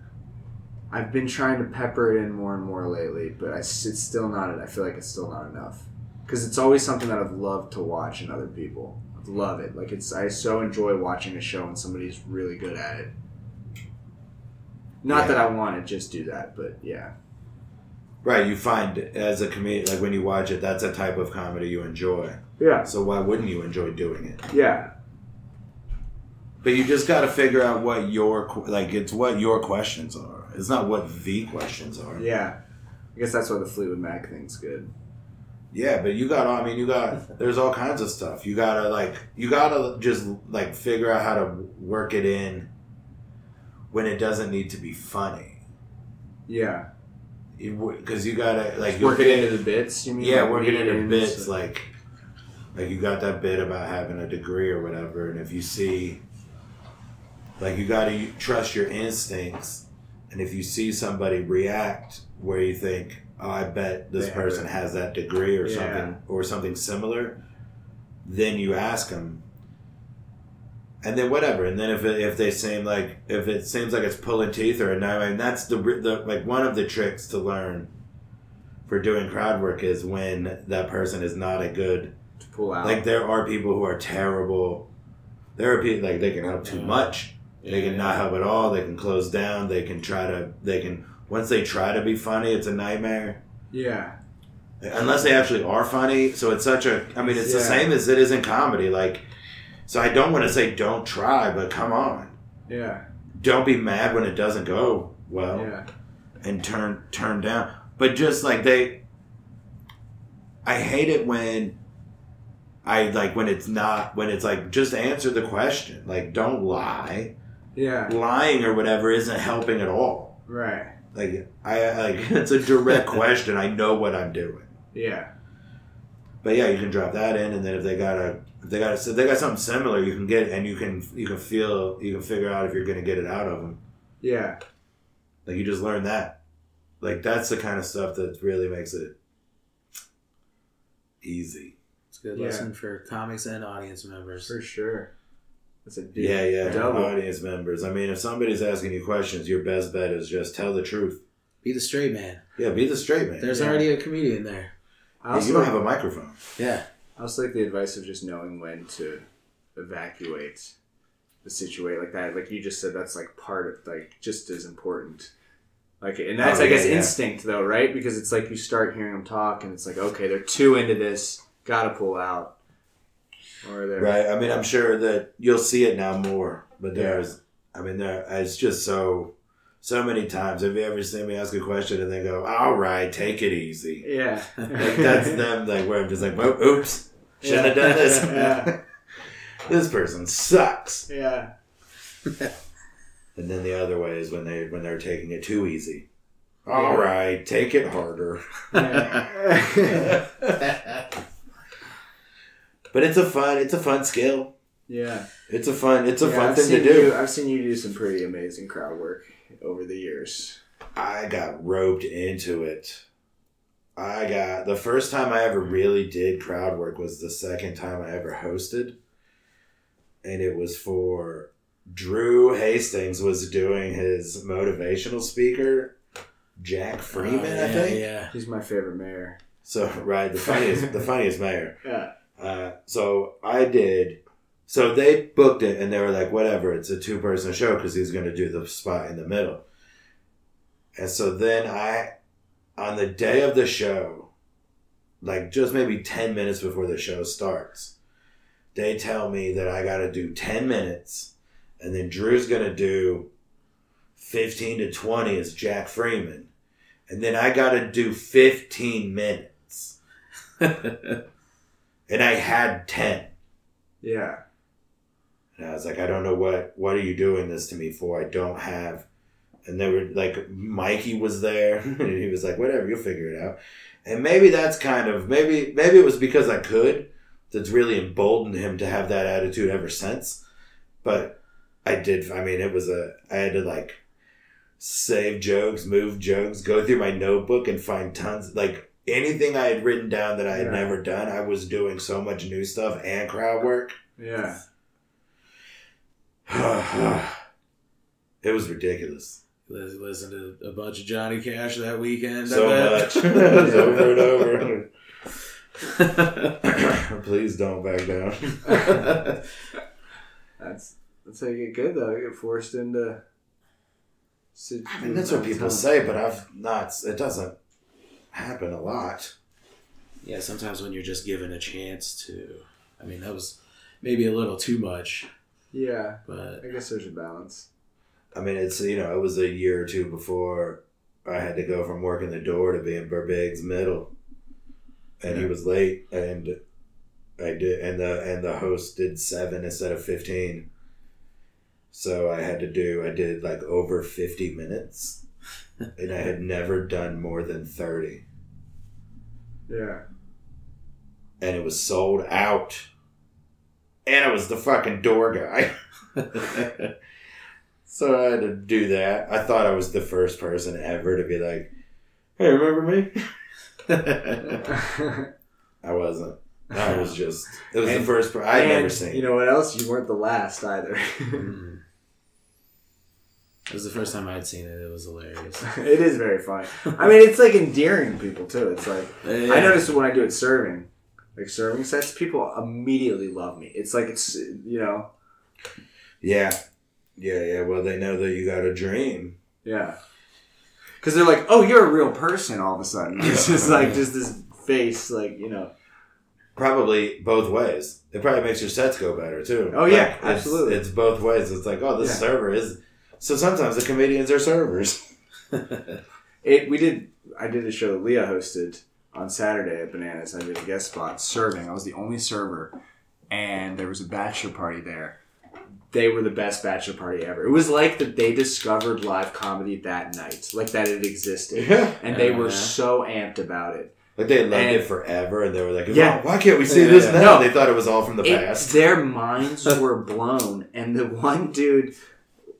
I've been trying to pepper it in more and more lately, but I, it's still not. I feel like it's still not enough because it's always something that I've loved to watch in other people. I love it. Like it's. I so enjoy watching a show and somebody's really good at it. Not Yeah. that I want to just do that, but yeah. Right, you find as a comedian, like when you watch it, that's a type of comedy you enjoy. Yeah. So why wouldn't you enjoy doing it? Yeah. But you just got to figure out what your like. It's what your questions are. It's not what the questions are. Yeah. I guess that's why the Fleetwood Mac thing's good. Yeah, but you got. I mean, you got. There's all kinds of stuff. You gotta like. You gotta just like figure out how to work it in when it doesn't need to be funny. Yeah. Because you gotta like Work it into the bits. You mean? Yeah, Like it into bits uh, like like you got that bit about having a degree or whatever, and if you see like you got to trust your instincts, and if you see somebody react where you think, "Oh, I bet this They person has that degree or Yeah. something or something similar," then you ask them. And then whatever, and then if it, if they seem like if it seems like it's pulling teeth or no, and that's the the like one of the tricks to learn for doing crowd work is when that person is not a good to pull out. like there are people who are terrible there are people like they can help too Yeah. much they can not help at all they can close down they can try to they can once they try to be funny it's a nightmare yeah. unless they actually are funny so it's such a i mean it's the same as it is in comedy like so i don't want to say don't try but come on Yeah. don't be mad when it doesn't go well Yeah. and turn turn down. But just like they, I hate it when I like when it's not when it's like just answer the question. Like don't lie. Yeah. Lying or whatever isn't helping at all. Right. Like I like [LAUGHS] it's a direct [LAUGHS] question. I know what I'm doing. Yeah. But yeah, you can drop that in, and then if they got a if they got a, if they got something similar, you can get and you can you can feel you can figure out if you're gonna get it out of them. Yeah. Like you just learn that. Like that's the kind of stuff that really makes it easy. It's a good Yeah. lesson for comics and audience members. For sure. That's a dude. Yeah, yeah. Double. Audience members. I mean, if somebody's asking you questions, your best bet is just tell the truth. Be the straight man. Yeah, be the straight man. There's Yeah. already a comedian there. I Yeah, also, you don't have a microphone. Yeah. I also like the advice of just knowing when to evacuate the situation like that. Like you just said, that's like part of like just as important. Like, and that's Oh, I guess yeah, yeah. instinct though, right? Because it's like you start hearing them talk, and it's like, okay, they're too into this, gotta pull out, or they're Right. I mean, I'm sure that you'll see it now more, but there's, I mean, there, it's just so, so many times. Have you ever seen me ask a question and they go, "All right, take it easy." yeah, Like that's [LAUGHS] them. Like where I'm just like, "Whoop, "Oops, shouldn't have done this." Yeah. [LAUGHS] this person sucks. yeah, [LAUGHS] And then the other way is when they when they're taking it too easy. All right, take it harder. Yeah, But it's a fun, it's a fun skill. yeah. It's a fun, it's a Yeah, fun I've thing to do. You, I've seen you do some pretty amazing crowd work over the years. I got roped into it. I got the first time I ever really did crowd work was the second time I ever hosted. And it was for Drew Hastings was doing his motivational speaker, Jack Freeman, Oh, I think. Yeah. He's my favorite mayor. So right, the funniest the [LAUGHS] funniest mayor. Yeah, Uh, so I did. So they booked it, and they were like, "Whatever, it's a two person show because he's going to do the spot in the middle." And so then I, on the day of the show, like just maybe ten minutes before the show starts, they tell me that I got to do ten minutes, and then Drew's going to do fifteen to twenty as Jack Freeman, and then I got to do fifteen minutes, [LAUGHS] and I had ten. yeah, And I was like, I don't know what what are you doing this to me for? I don't have. And they were like, Mikey was there, [LAUGHS] and he was like, whatever, you'll figure it out. And maybe that's kind of maybe maybe it was because I could. That's really emboldened him to have that attitude ever since. But I did. I mean, it was a. I had to like save jokes, move jokes, go through my notebook and find tons like anything I had written down that I had Yeah. never done. I was doing so much new stuff and crowd work. yeah. [SIGHS] it was ridiculous. Listen to a bunch of Johnny Cash that weekend. So much. bet. It was over and over. [LAUGHS] Please don't back down. [LAUGHS] That's that's how you get good though. You get forced into. sit- I mean, that's what people say, but I've not. It doesn't happen a lot. yeah, sometimes when you're just given a chance to. I mean, that was maybe a little too much, Yeah, but I guess there's a balance. I mean, it's you know, it was a year or two before I had to go from working the door to being Burbig's middle, and he was late, and I did, and the and the host did seven instead of fifteen. So I had to do. I did like over fifty minutes, and I had never done more than thirty, Yeah, and it was sold out. And I was the fucking door guy. [LAUGHS] So I had to do that. I thought I was the first person ever to be like, "Hey, remember me?" [LAUGHS] I wasn't. I was just. It was the first. Per- I'd never seen. You know what else? You weren't the last either. Mm-hmm. It was the first time I had seen it. It was hilarious. [LAUGHS] it is very funny. I mean, it's like endearing to people too. It's like [LAUGHS] Yeah. I notice when I do it serving, like serving sets, people immediately love me. It's like it's you know, yeah, yeah, yeah. Well, they know that you got a dream. yeah, because they're like, oh, you're a real person. All of a sudden, [LAUGHS] it's just like just this face, like you know, Probably both ways. It probably makes your sets go better too. Oh, yeah, it's- absolutely. It's, both ways. It's like, oh, this Yeah. server is. So sometimes the comedians are servers. [LAUGHS] It we did. I did a show that Leah hosted on Saturday at Bananas. I did a guest spot serving. I was the only server, and there was a bachelor party there. They were the best bachelor party ever. It was like that they discovered live comedy that night, like that it existed, and they were Yeah. so amped about it. Like they loved And- it forever, and they were like, Yeah. Oh, "Why can't we see Yeah, this yeah. now?" No. They thought it was all from the It- past. their minds were blown, and the one dude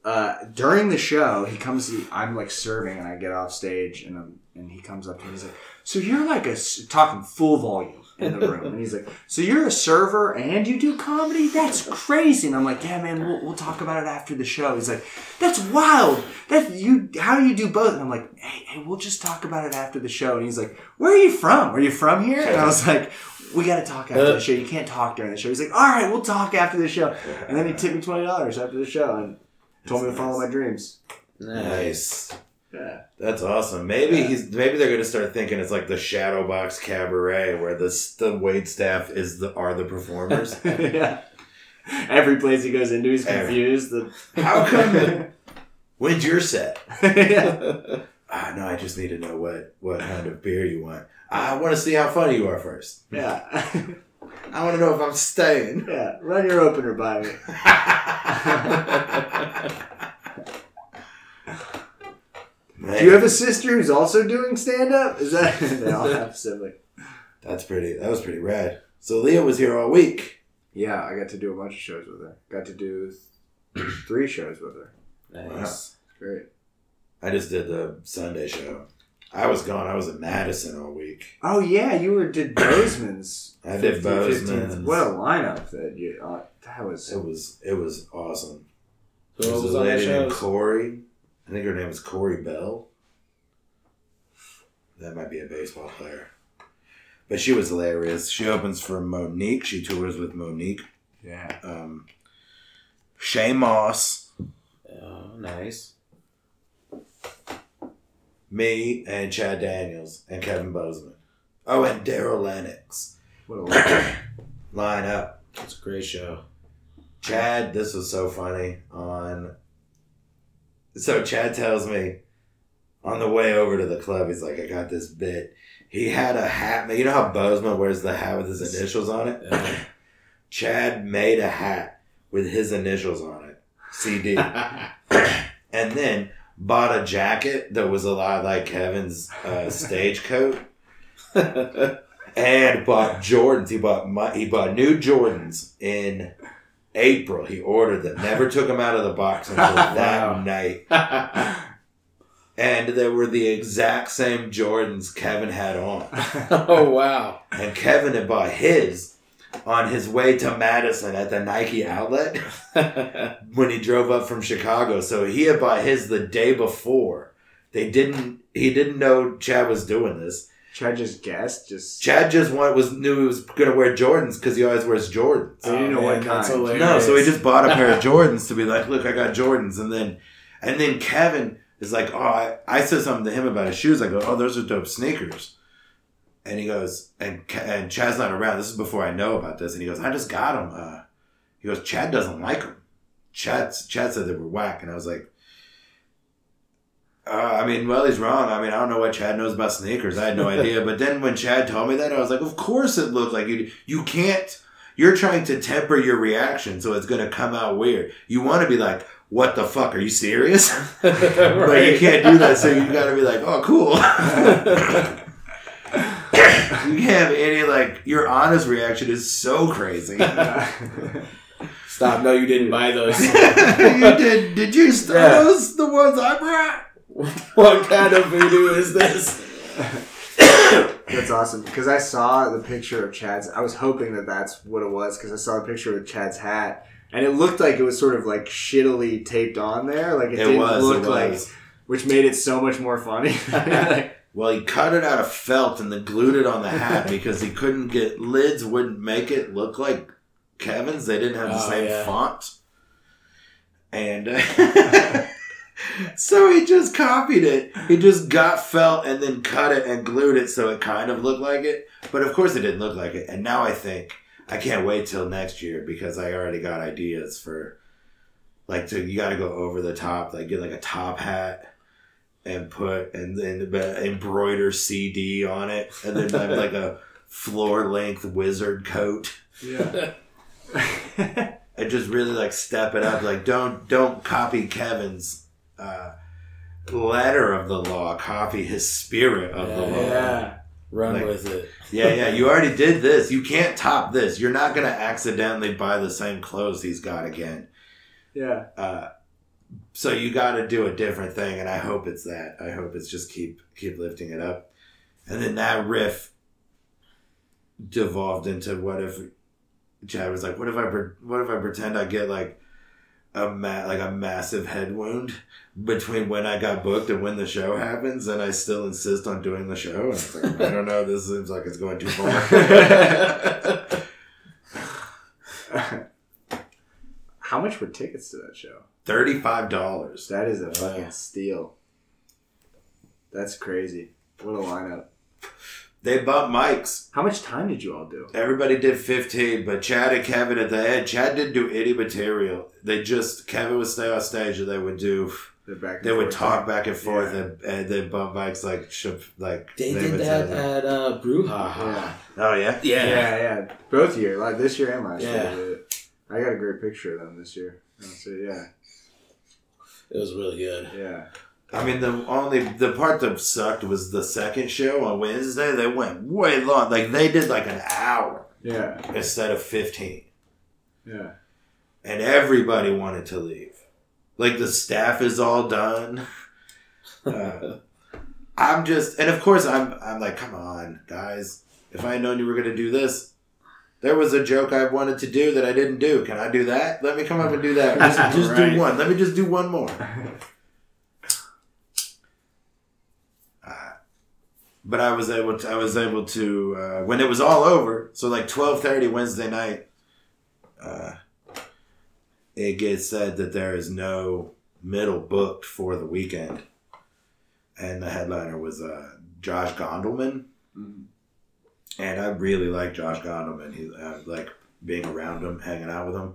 uh, during the show, he comes. He, I'm like serving, and I get off stage, and I'm, and he comes up to me. He's like, "So you're like a talking full volume in the room," and he's like, "So you're a server and you do comedy? That's crazy." And I'm like, "Yeah, man, we'll, we'll talk about it after the show." He's like, "That's wild. That you how do you do both?" And I'm like, "Hey, hey, we'll just talk about it after the show." And he's like, "Where are you from? Are you from here?" And I was like. We gotta talk after the show. You can't talk during the show. He's like, "All right, we'll talk after the show." And then he tipped me twenty dollars after the show and told me to follow my dreams. Nice. Yeah. That's awesome. Maybe he's maybe they're gonna start thinking it's like the shadow box cabaret where the the wait staff is the are the performers. [LAUGHS] yeah. Every place he goes into, he's confused. The- How come? [LAUGHS] When's your set? yeah. Ah, no, I just need to know what what kind of beer you want. I want to see how funny you are first. Yeah. [LAUGHS] I want to know if I'm staying. yeah. Run your opener by me. Do you have a sister who's also doing stand up? Is that [LAUGHS] they all have sibling? That's pretty. That was pretty rad. So Leah was here all week. Yeah, I got to do a bunch of shows with her. Got to do th- three shows with her. Nice. Great. I just did the Sunday show. I was gone. I was in Madison all week. Oh yeah, you were did [CLEARS THROAT] Bozeman's. I did 15th, 15th. Bozeman's. What a lineup that you. Uh, that was. It was it was awesome. Who There was was a lady named? Corey. I think her name was Corey Bell. That might be a baseball player. But she was hilarious. She opens for Mo'Nique. She tours with Mo'Nique. Yeah. Um, Shay Moss, Oh, nice. Me, and Chad Daniels, and Kevin Bozeman. Oh, and Darryl Lenox. What a lineup. [CLEARS THROAT] Line up. It's a great show. Chad, this was so funny. On so Chad tells me on the way over to the club, he's like, "I got this bit." He had a hat. You know how Bozeman wears the hat with his initials on it. Yeah. [CLEARS THROAT] Chad made a hat with his initials on it, CD, [LAUGHS] and then bought a jacket that was a lot like Kevin's uh, [LAUGHS] stage coat, and bought Jordans. He bought my, he bought new Jordans in April. He ordered them. Never took them out of the box [LAUGHS] until that night. [LAUGHS] And they were the exact same Jordans Kevin had on. oh wow. And Kevin had bought his on his way to Madison at the Nike outlet [LAUGHS] when he drove up from Chicago. So he had bought his the day before. They didn't he didn't know Chad was doing this. Chad just guessed. Just. Chad just want, was knew he was gonna wear Jordans because he always wears Jordans. So you didn't know oh, what Oh, that's kind. hilarious. No, so he just bought a pair of Jordans to be like, look, I got Jordans, and then and then Kevin is like, oh, I, I said something to him about his shoes. I go, oh, those are dope sneakers. And he goes, and and Chad's not around. This is before I know about this. And he goes, I just got him. Uh, he goes, Chad doesn't like him. Chad Chad said they were whack, and I was like, uh, I mean, well, he's wrong. I mean, I don't know what Chad knows about sneakers. I had no idea. [LAUGHS] But then when Chad told me that, I was like, of course it looked like you. You can't. You're trying to temper your reaction so it's going to come out weird. You want to be like, what the fuck? Are you serious? [LAUGHS] [LAUGHS] But you can't do that. So you got to be like, oh, cool. You can't have any like your honest reaction is so crazy. [LAUGHS] Stop. No, you didn't buy those. [LAUGHS] you did? Did you steal Yeah. those? The ones I brought? [LAUGHS] what kind of voodoo is this? [COUGHS] That's awesome because I saw the picture of Chad's. I was hoping that that's what it was because I saw the picture of Chad's hat and it looked like it was sort of like shittily taped on there. Like it, It didn't was. look it like, was. which made it so much more funny. Like, Well, he cut it out of felt and then glued it on the hat [LAUGHS] because he couldn't get lids. Wouldn't make it look like Kevin's. They didn't have the Oh, same yeah. font, and uh, [LAUGHS] [LAUGHS] so he just copied it. He just got felt and then cut it and glued it so it kind of looked like it. But of course, it didn't look like it. And now I think I can't wait till next year because I already got ideas for like to you got to go over the top, like get like a top hat and put and then embroider CD on it, and then have like a floor length wizard coat. Yeah. and just really like step it up. Like don't don't copy Kevin's uh, letter of the law. Copy his spirit of the law. yeah. Run Like- with it. Yeah, yeah. You already did this. You can't top this. You're not gonna accidentally buy the same clothes he's got again. Yeah. Uh, so you got to do a different thing, and I hope it's that. I hope it's just keep keep lifting it up, and then that riff devolved into what if Chad was like, what if I what if I pretend I get like a ma- like a massive head wound between when I got booked and when the show happens, and I still insist on doing the show. And it's like, I don't know. This seems like it's going too far. [LAUGHS] [LAUGHS] How much were tickets to that show? Thirty five dollars. That is a Wow. fucking steal. That's crazy. What a lineup. They bumped mics. How much time did you all do? Everybody did 15, but Chad and Kevin at the end. Chad didn't do any material. They just Kevin would stay on stage and they would do. Back They would talk thing? back and forth Yeah. and, and then bump mics like should like They did that at uh, Brouhaha. Yeah. Oh yeah. Yeah. Yeah, yeah. Both year, like this year and last Yeah. year. They did it. I got a great picture of them this year. So yeah, It was really good. yeah. I mean the only the part that sucked was the second show on Wednesday. They went way long. Like they did like an hour Yeah, instead of 15. yeah. and everybody wanted to leave. Like the staff is all done. [LAUGHS] Uh, I'm just, and of course, I'm, I'm like, come on, guys. If I had known you were gonna do this, there was a joke I wanted to do that I didn't do. Can I do that? Let me come up and do that. Just, [LAUGHS] just Right. do one. Let me just do one more. [LAUGHS] Uh, but I was able to. I was able to uh, when it was all over. So like twelve thirty Wednesday night. Uh, it gets said that there is no middle booked for the weekend, and the headliner was uh, Josh Gondelman, Mhm. And I really like Josh Gondelman. He I like being around him, hanging out with him.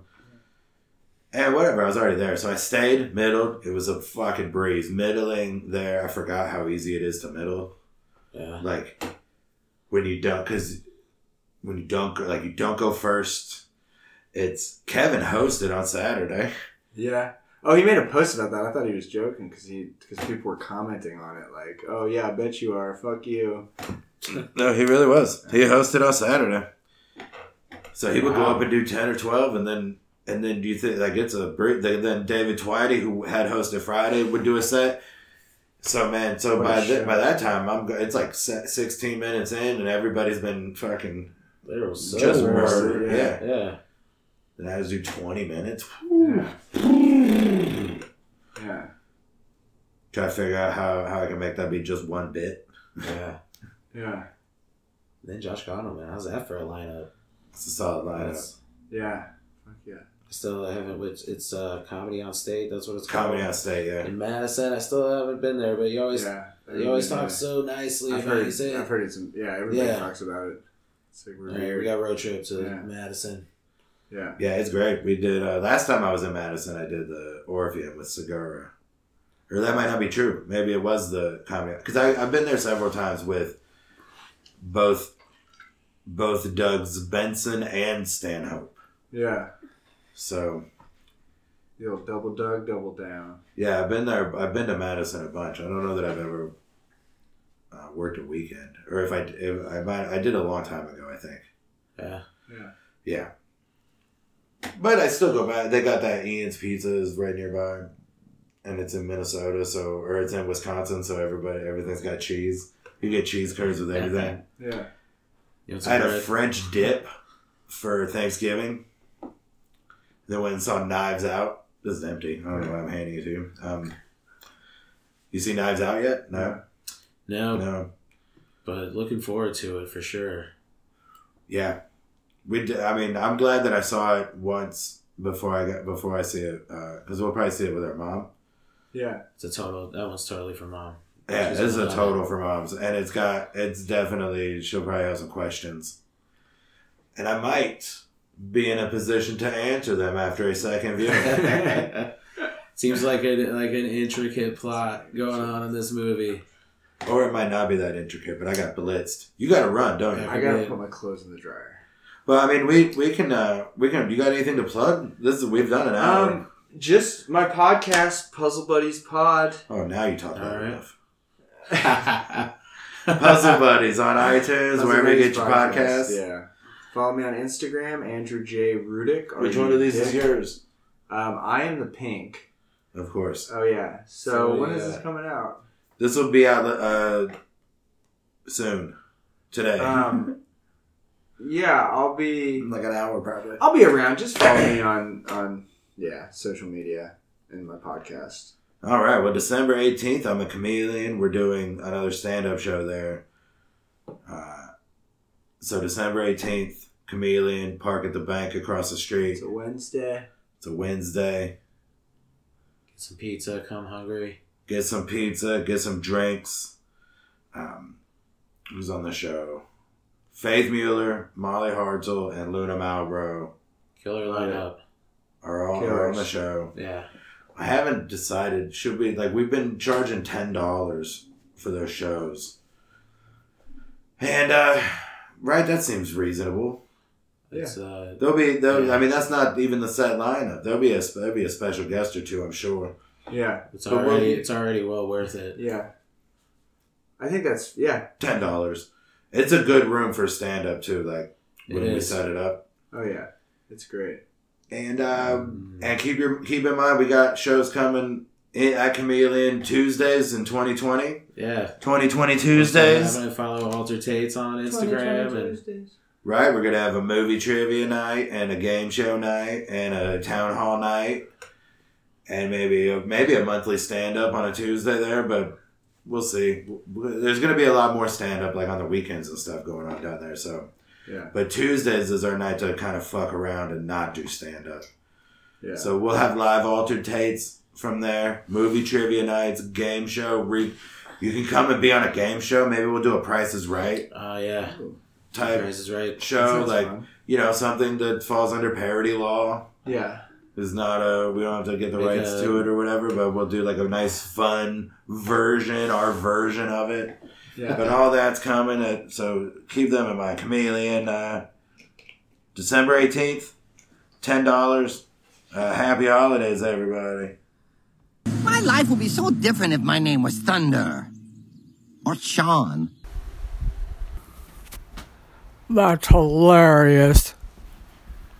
And whatever, I was already there, so I stayed middled. It was a fucking breeze. Middling there, I forgot how easy it is to middle Yeah. like when you don't because when you don't go like you don't go first it's kevin hosted on saturday Yeah. Oh, he made a post about that. I thought he was joking because he because people were commenting on it like, "Oh yeah, I bet you are. Fuck you." No he really was he hosted on saturday so he would go up and do 10 or 12 and then and then do you think like it's a break then david twitty who had hosted friday would do a set so man so What by th- by that time i'm go- it's like 16 minutes in and everybody's been fucking They were so just murdered yeah. yeah. Yeah. and i was do 20 minutes Yeah. yeah. try to figure out how, how I can make that be just one bit. Yeah. Yeah. Then Josh Gondelman. How's that for a lineup? It's a solid lineup. That's- Yeah. Fuck yeah. I still haven't. Which it's uh, comedy on state. That's what it's called. Comedy called. on state, yeah. in Madison. I still haven't been there, but you always Yeah. you always talk Yeah. so nicely I've heard, you say. I've heard it's yeah. Everybody Yeah. talks about it. It's like All right, we got road trip to Yeah. Madison. Yeah. Yeah, it's great. We did uh, last time I was in Madison. I did the Orpheum with Segura, or that might not be true. Maybe it was the comedy because I've been there several times with both both Doug's Benson and Stanhope. Yeah. So The old double dug, double down. yeah, I've been there. I've been to Madison a bunch. I don't know that I've ever uh, worked a weekend, or if I if I might I did a long time ago. I think. Yeah. Yeah. Yeah. But I still go back. They got that Ian's Pizza is right nearby, and it's in Minnesota, so or it's in Wisconsin, so everybody everything's got cheese. You get cheese curds with everything. Yeah. You want I had a? French dip for Thanksgiving. Then went and saw Knives Out. This is empty. I don't know why I'm handing it to you. Um, you see Knives Out yet? No. no, No. but looking forward to it for sure. Yeah, we. Did, I mean, I'm glad that I saw it once before I got before I see it because we'll probably see it with our mom. Yeah. It's a total. That one's totally for mom. Yeah, this is a total for moms, and it's got it's definitely she'll probably have some questions, and I might be in a position to answer them after a second viewing. [LAUGHS] Seems like a like an intricate plot going on in this movie. Or it might not be that intricate, but I got blitzed. You got to run, don't you? I gotta put my clothes in the dryer. Well, I mean, we we can uh we can. You got anything to plug? This is we've done an hour. Um, just my podcast, Puzzle Buddies Pod. oh, now you talk about All right. enough. [LAUGHS] Puzzle Buddies on iTunes, Puzzle wherever you get your podcasts. Yeah. Follow me on Instagram, Andrew J. Rudick. Which one of these is yours? Um, I am the pink. Of course. Oh yeah. So, So, when is yeah. this coming out? This will be out uh soon. Today. Um, yeah, I'll be. like an hour probably. I'll be around. Just follow me on on yeah social media and my podcast. All right. Well, December 18th, I'm a chameleon. We're doing another stand up show there. Uh, so, December 18th, chameleon, park at the bank across the street. It's a Wednesday. It's a Wednesday. Get some pizza. Come hungry. Get some pizza, get some drinks. Um, who's on the show? Faith Mueller, Molly Hartzell, and Luna Malbro Killer lineup. are all are on the show. Yeah. I haven't decided. Should we like we've been charging ten dollars for those shows, and uh, right, that seems reasonable. It's uh. There'll be, there'll, Yeah. I mean, that's not even the set lineup. There'll be a there'll be a special guest or two, I'm sure. Yeah, It's But already we'll- it's already well worth it. yeah. I think that's yeah. Ten dollars. It's a good room for stand up too. Like when we set it up. Oh yeah, it's great. And um, Mm. and keep your keep in mind we got shows coming in, at Chameleon Tuesdays in 2020. Yeah. 2020 Tuesdays. I'm gonna follow Alter Tates on Instagram and Right, we're gonna have a movie trivia night and a game show night and a town hall night, and maybe a, maybe a monthly stand up on a Tuesday there. But we'll see. There's gonna be a lot more stand up like on the weekends and stuff going on down there. So, Yeah. but Tuesdays is our night to kind of fuck around and not do stand up. Yeah. So we'll have live altered tates from there, movie trivia nights, game show. Re- you can come and be on a game show. Maybe we'll do a Price is Right uh yeah. type Price is right. show, like fun. you know something that falls under parody law. yeah. Is not a we don't have to get the Like rights a- to it or whatever, but we'll do like a nice fun version, our version of it. Yeah. But all that's coming. At, so keep them in mind. Chameleon, uh, December eighteenth, ten dollars. Uh, happy holidays, everybody. My life would be so different if my name was Thunder. Or Sean. That's hilarious.